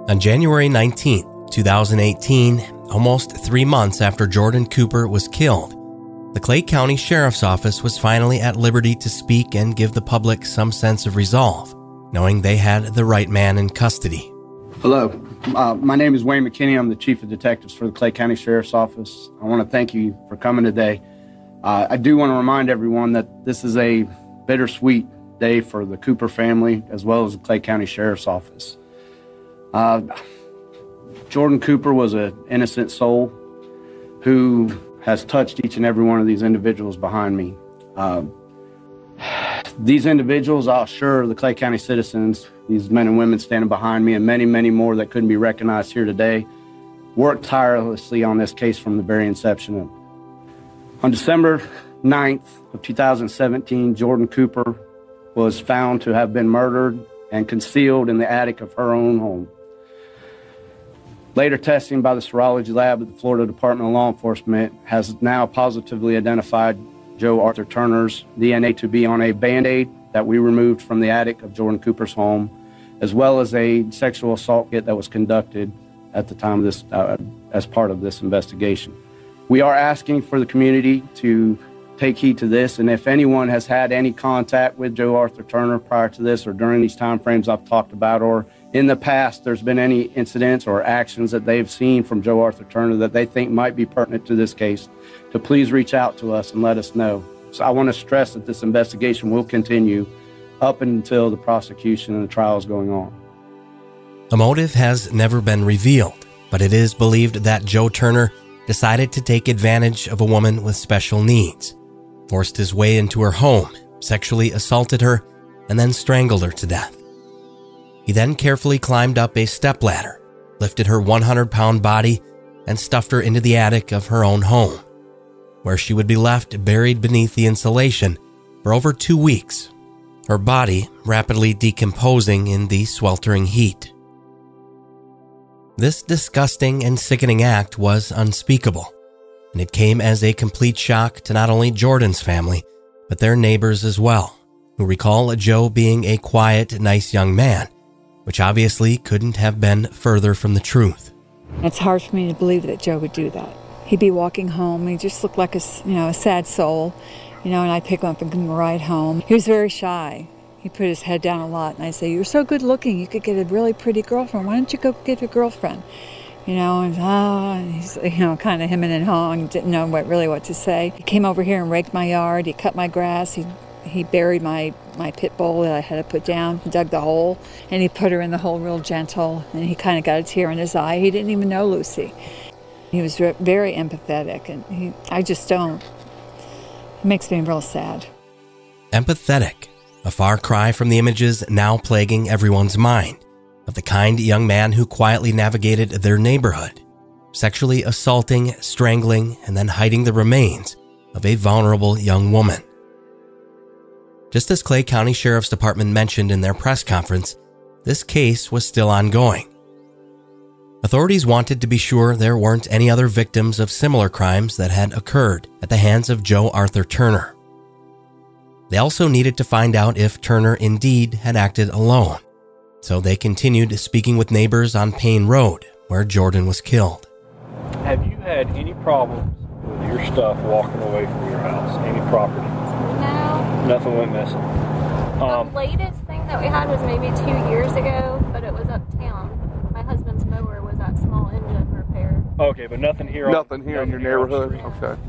On January 19th, 2018, almost three months after Jordan Cooper was killed, the Clay County Sheriff's Office was finally at liberty to speak and give the public some sense of resolve, knowing they had the right man in custody. Hello, uh, my name is Wayne McKinney. I'm the Chief of Detectives for the Clay County Sheriff's Office. I want to thank you for coming today. Uh, I do want to remind everyone that this is a bittersweet day for the Cooper family as well as the Clay County Sheriff's Office. Uh, Jordan Cooper was an innocent soul who has touched each and every one of these individuals behind me. Uh, these individuals, I'll assure the Clay County citizens, these men and women standing behind me, and many, many more that couldn't be recognized here today, worked tirelessly on this case from the very inception. On December 9th of 2017, Jordan Cooper was found to have been murdered and concealed in the attic of her own home. Later testing by the serology lab at the Florida Department of Law Enforcement has now positively identified Joe Arthur Turner's DNA to be on a band aid that we removed from the attic of Jordan Cooper's home, as well as a sexual assault kit that was conducted at the time of this, uh, as part of this investigation. We are asking for the community to take heed to this, and if anyone has had any contact with Joe Arthur Turner prior to this or during these time frames I've talked about, or in the past there's been any incidents or actions that they've seen from Joe Arthur Turner that they think might be pertinent to this case, to please reach out to us and let us know. So I want to stress that this investigation will continue up until the prosecution and the trial is going on. A motive has never been revealed, but it is believed that Joe Turner decided to take advantage of a woman with special needs, forced his way into her home, sexually assaulted her, and then strangled her to death. He then carefully climbed up a stepladder, lifted her 100 pound body, and stuffed her into the attic of her own home, where she would be left buried beneath the insulation for over two weeks, her body rapidly decomposing in the sweltering heat. This disgusting and sickening act was unspeakable, and it came as a complete shock to not only Jordan's family, but their neighbors as well, who recall Joe being a quiet, nice young man, which obviously couldn't have been further from the truth. It's hard for me to believe that Joe would do that. He'd be walking home. He just looked like a, you know, a sad soul, you know, and I'd pick him up and give him a ride home. He was very shy. He put his head down a lot, and I'd say, "You're so good looking. You could get a really pretty girlfriend. Why don't you go get a girlfriend?" You know, and ah, and he's <laughs> you know kind of hemming and hawing, didn't know what really what to say. He came over here and raked my yard. He cut my grass. He he buried my my pit bull that I had to put down. He dug the hole, and he put her in the hole real gentle. And he kind of got a tear in his eye. He didn't even know Lucy. He was re- very empathetic, and he I just don't. It makes me real sad. Empathetic. a far cry from the images now plaguing everyone's mind of the kind young man who quietly navigated their neighborhood, sexually assaulting, strangling, and then hiding the remains of a vulnerable young woman. Just as Clay County Sheriff's Department mentioned in their press conference, this case was still ongoing. Authorities wanted to be sure there weren't any other victims of similar crimes that had occurred at the hands of Joe Arthur Turner. They also needed to find out if Turner indeed had acted alone, so they continued speaking with neighbors on Payne Road, where Jordan was killed. Have you had any problems with your stuff walking away from your house, any property? No. Nothing went missing. Um, the latest thing that we had was maybe two years ago, but it was uptown. My husband's mower was at small engine repair. okay, but nothing here. on- Nothing here in your here neighborhood. Okay.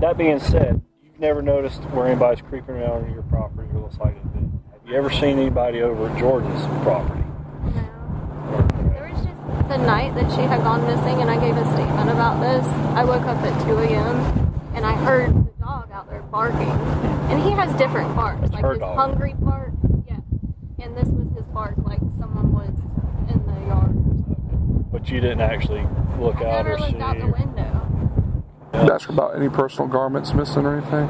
That being said, you've never noticed where anybody's creeping around on your property or looks like it. Have you ever seen anybody over at Jordan's property? No. There was just the night that she had gone missing, and I gave a statement about this. I woke up at 2 a.m. and I heard the dog out there barking, and he has different barks, like her his dog. hungry bark, yeah, and this was his bark, like someone was in the yard. But you didn't actually look I out never or see. looked out the or- window. Ask about any personal garments missing or anything.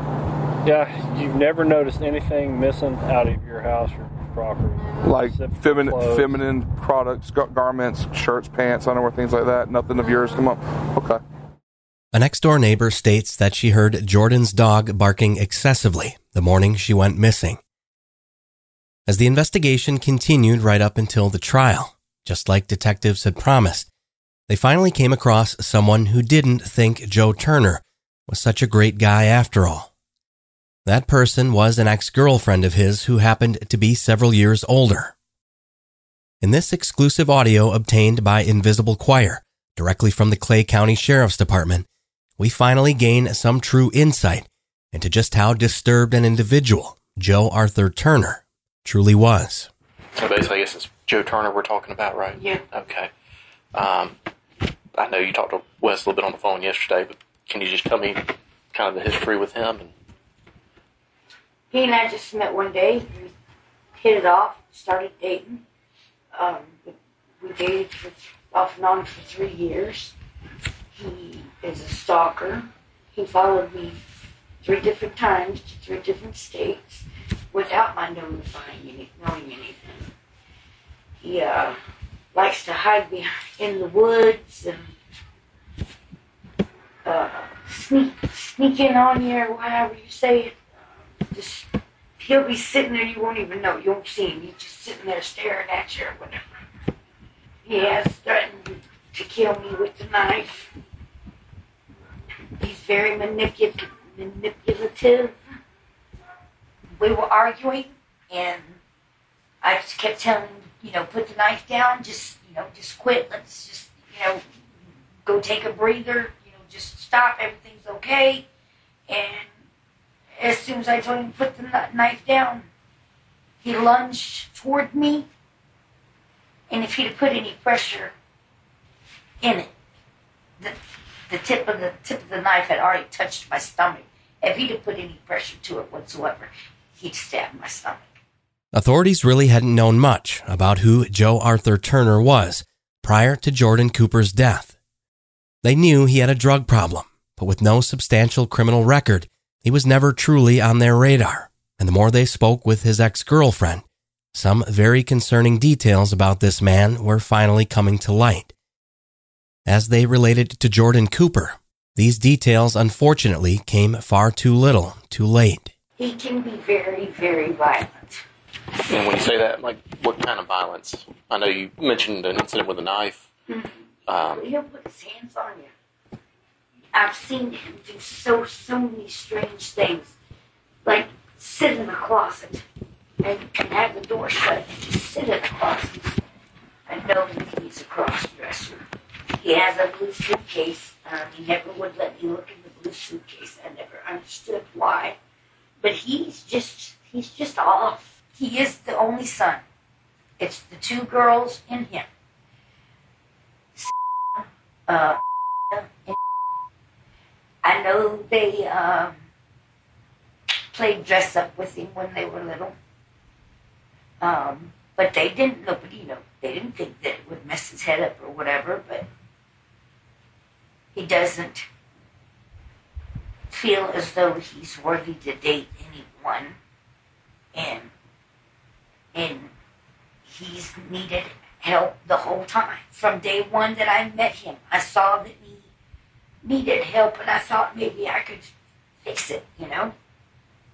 Yeah, you've never noticed anything missing out of your house or property. Like feminine, clothes. feminine products, gar- garments, shirts, pants, underwear, things like that. Nothing of yours come up. Okay. A next door neighbor states that she heard Jordan's dog barking excessively the morning she went missing. As the investigation continued right up until the trial, just like detectives had promised, they finally came across someone who didn't think Joe Turner was such a great guy after all. That person was an ex girlfriend of his who happened to be several years older. In this exclusive audio obtained by Invisible Choir, directly from the Clay County Sheriff's Department, we finally gain some true insight into just how disturbed an individual Joe Arthur Turner truly was. So basically, I guess it's Joe Turner we're talking about, right? Yeah. Okay. Um, I know you talked to Wes a little bit on the phone yesterday, but can you just tell me kind of the history with him? And He and I just met one day. We hit it off, started dating. Um, we- we dated for off and on for three years. He is a stalker. He followed me three different times to three different states without my notifying any, knowing anything. He uh, likes to hide behind in the woods and uh, sneak sneak in on you or whatever you say it. Just he'll be sitting there, you won't even know. You won't see him. He's just sitting there staring at you or whatever. He has threatened to kill me with the knife. He's very manipul- manipulative. We were arguing, and I just kept telling him, you know, put the knife down. Just, you know, just quit. Let's just, you know, go take a breather. You know, just stop. Everything's okay. And as soon as I told him to put the knife down, he lunged toward me. And if he'd put any pressure in it, the, the tip of the tip of the knife had already touched my stomach. If he'd have put any pressure to it whatsoever, he'd stabbed my stomach. Authorities really hadn't known much about who Joe Arthur Turner was prior to Jordan Cooper's death. They knew he had a drug problem, but with no substantial criminal record, he was never truly on their radar. And the more they spoke with his ex girlfriend, some very concerning details about this man were finally coming to light. As they related to Jordan Cooper, these details unfortunately came far too little, too late. He can be very, very violent. and when you say that, like, what kind of violence? I know you mentioned an incident with a knife. Um, He'll put his hands on you. I've seen him do so so many strange things, like sit in the closet and, and have the door shut and just sit in the closet. I know that he's a cross dresser. He has a blue suitcase. Um, he never would let me look in the blue suitcase. I never understood why, but he's just he's just off. He is the only son. It's the two girls and him. Uh, I know they um, played dress up with him when they were little. Um, but they didn't, nobody, you know, they didn't think that it would mess his head up or whatever, but he doesn't feel as though he's worthy to date anyone. And, and he's needed help the whole time. From day one that I met him, I saw that he needed help and I thought maybe I could fix it, you know?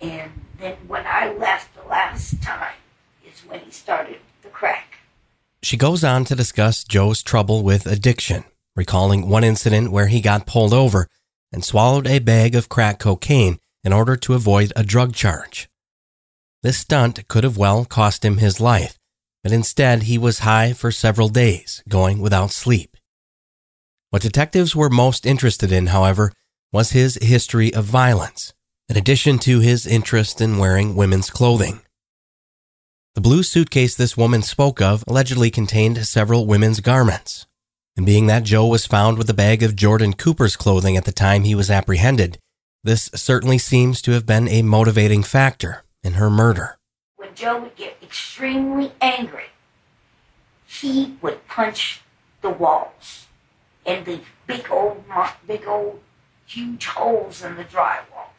And then when I left the last time is when he started the crack. She goes on to discuss Joe's trouble with addiction, recalling one incident where he got pulled over and swallowed a bag of crack cocaine in order to avoid a drug charge. This stunt could have well cost him his life, but instead he was high for several days, going without sleep. What detectives were most interested in, however, was his history of violence, in addition to his interest in wearing women's clothing. The blue suitcase this woman spoke of allegedly contained several women's garments. And being that Joe was found with a bag of Jordan Cooper's clothing at the time he was apprehended, this certainly seems to have been a motivating factor in her murder. When Joe would get extremely angry, he would punch the walls and leave big old, big old, huge holes in the drywall.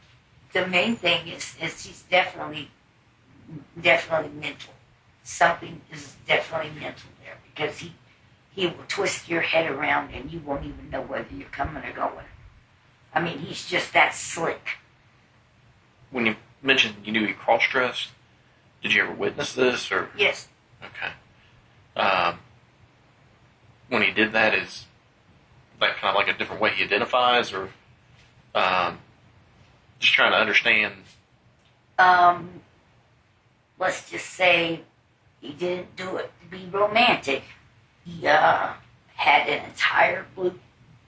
The main thing is, is he's definitely definitely mental. Something is definitely mental there because he he will twist your head around and you won't even know whether you're coming or going. I mean, he's just that slick. When you mentioned you knew he cross dressed, did you ever witness this or? Yes. Okay. Um, when he did that, is that kind of like a different way he identifies, or um, just trying to understand? Um, let's just say he didn't do it to be romantic. He uh, had an entire blue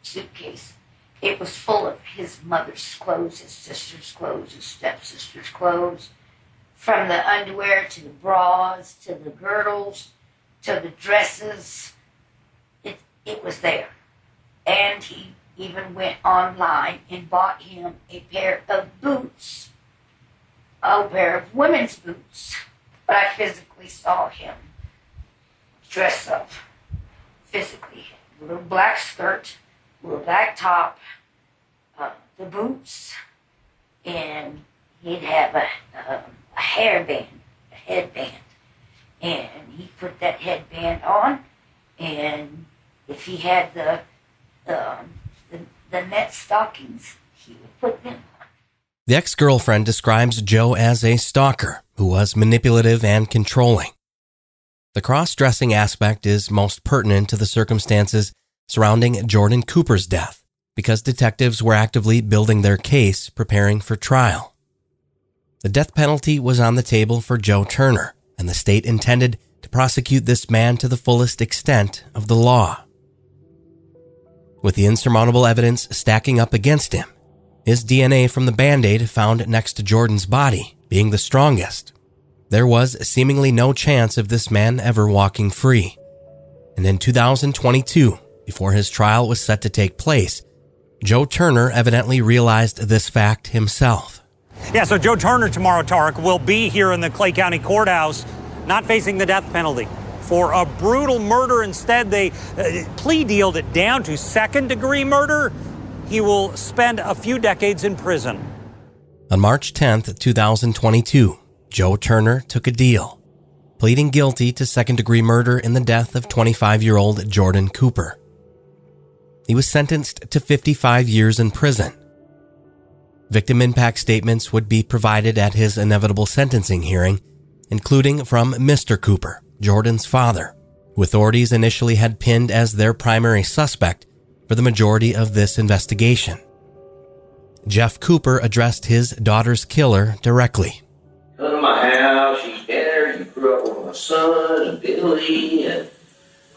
suitcase. It was full of his mother's clothes, his sister's clothes, his stepsister's clothes, from the underwear to the bras to the girdles to the dresses. It, it was there. And he even went online and bought him a pair of boots a pair of women's boots, but I physically saw him dress up. Physically, a little black skirt, little black top, uh, the boots, and he'd have a, a, a hairband, a headband, and he put that headband on, and if he had the um, the, the net stockings, he would put them the ex girlfriend describes Joe as a stalker who was manipulative and controlling. The cross dressing aspect is most pertinent to the circumstances surrounding Jordan Cooper's death because detectives were actively building their case preparing for trial. The death penalty was on the table for Joe Turner, and the state intended to prosecute this man to the fullest extent of the law. With the insurmountable evidence stacking up against him, his DNA from the band aid found next to Jordan's body being the strongest. There was seemingly no chance of this man ever walking free. And in 2022, before his trial was set to take place, Joe Turner evidently realized this fact himself. Yeah, so Joe Turner tomorrow, Tarek, will be here in the Clay County Courthouse, not facing the death penalty. For a brutal murder, instead, they uh, plea dealed it down to second degree murder he will spend a few decades in prison. On March 10th, 2022, Joe Turner took a deal, pleading guilty to second degree murder in the death of 25 year old Jordan Cooper. He was sentenced to 55 years in prison. Victim impact statements would be provided at his inevitable sentencing hearing, including from Mr. Cooper, Jordan's father, who authorities initially had pinned as their primary suspect for the majority of this investigation. Jeff Cooper addressed his daughter's killer directly. Come to my house, you there, you grew up with my son and Billy and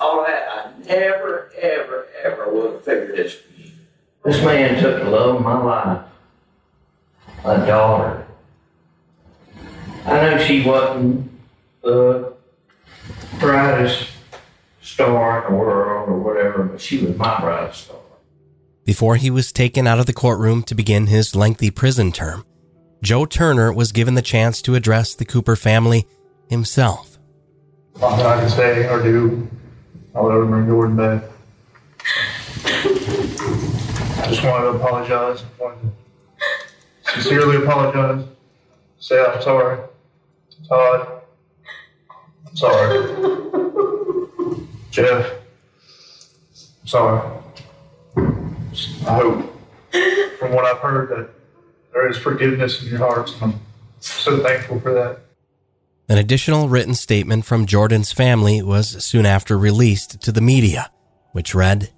all that. I never, ever, ever would have figured this for you. This man took the love of my life, my daughter. I know she wasn't the brightest star in the world or whatever, but she was my bride star. Before he was taken out of the courtroom to begin his lengthy prison term, Joe Turner was given the chance to address the Cooper family himself. Nothing I can say or do. I would ever Jordan back. I just wanted to apologize. I wanted to sincerely apologize. Say I'm sorry. Todd. I'm sorry. Jeff. I'm sorry. I hope, from what I've heard, that there is forgiveness in your hearts, and I'm so thankful for that. An additional written statement from Jordan's family was soon after released to the media, which read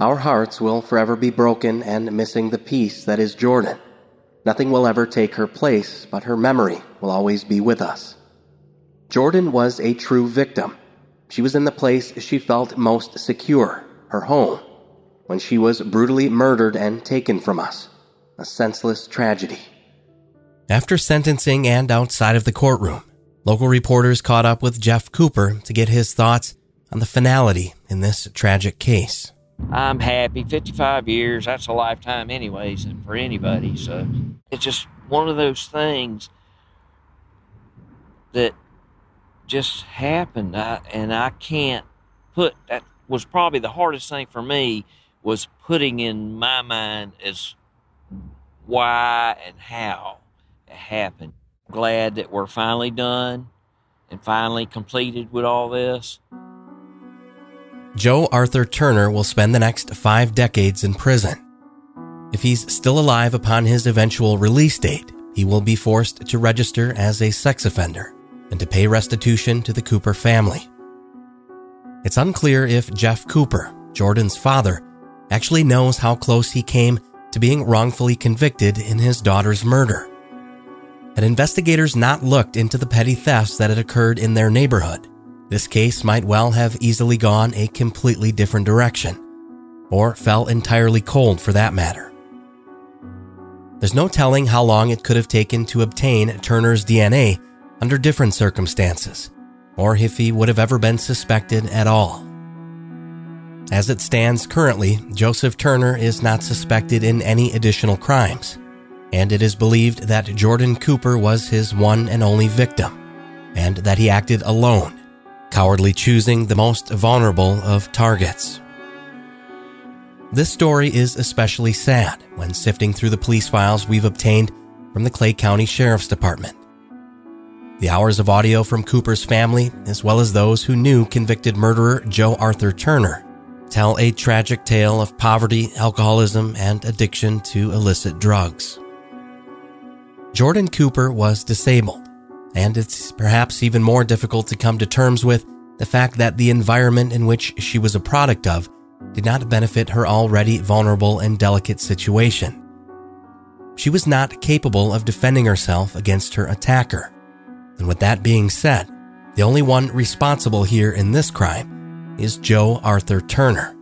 Our hearts will forever be broken and missing the peace that is Jordan. Nothing will ever take her place, but her memory will always be with us. Jordan was a true victim. She was in the place she felt most secure, her home, when she was brutally murdered and taken from us. A senseless tragedy. After sentencing and outside of the courtroom, local reporters caught up with Jeff Cooper to get his thoughts on the finality in this tragic case. I'm happy. 55 years, that's a lifetime, anyways, and for anybody. So it's just one of those things that just happened. I, and I can't put that was probably the hardest thing for me was putting in my mind as why and how it happened. Glad that we're finally done and finally completed with all this. Joe Arthur Turner will spend the next five decades in prison. If he's still alive upon his eventual release date, he will be forced to register as a sex offender and to pay restitution to the Cooper family. It's unclear if Jeff Cooper, Jordan's father, actually knows how close he came to being wrongfully convicted in his daughter's murder. Had investigators not looked into the petty thefts that had occurred in their neighborhood, this case might well have easily gone a completely different direction, or fell entirely cold for that matter. There's no telling how long it could have taken to obtain Turner's DNA under different circumstances, or if he would have ever been suspected at all. As it stands currently, Joseph Turner is not suspected in any additional crimes, and it is believed that Jordan Cooper was his one and only victim, and that he acted alone, cowardly choosing the most vulnerable of targets. This story is especially sad when sifting through the police files we've obtained from the Clay County Sheriff's Department. The hours of audio from Cooper's family, as well as those who knew convicted murderer Joe Arthur Turner, tell a tragic tale of poverty, alcoholism, and addiction to illicit drugs. Jordan Cooper was disabled, and it's perhaps even more difficult to come to terms with the fact that the environment in which she was a product of did not benefit her already vulnerable and delicate situation. She was not capable of defending herself against her attacker. And with that being said, the only one responsible here in this crime is Joe Arthur Turner,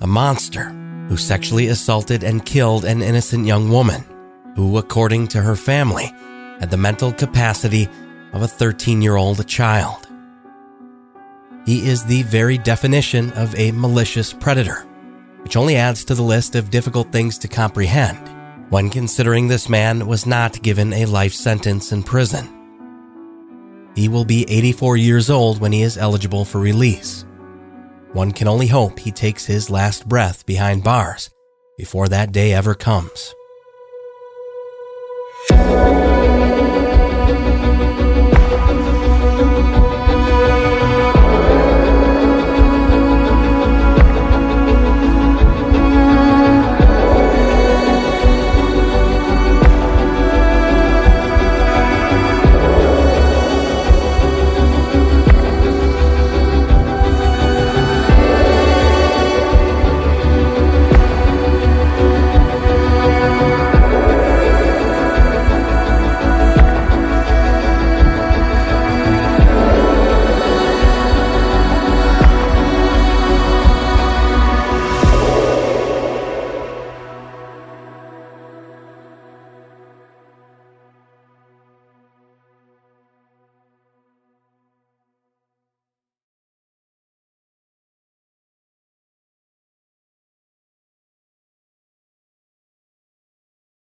a monster who sexually assaulted and killed an innocent young woman who, according to her family, had the mental capacity of a 13 year old child. He is the very definition of a malicious predator, which only adds to the list of difficult things to comprehend when considering this man was not given a life sentence in prison. He will be 84 years old when he is eligible for release. One can only hope he takes his last breath behind bars before that day ever comes.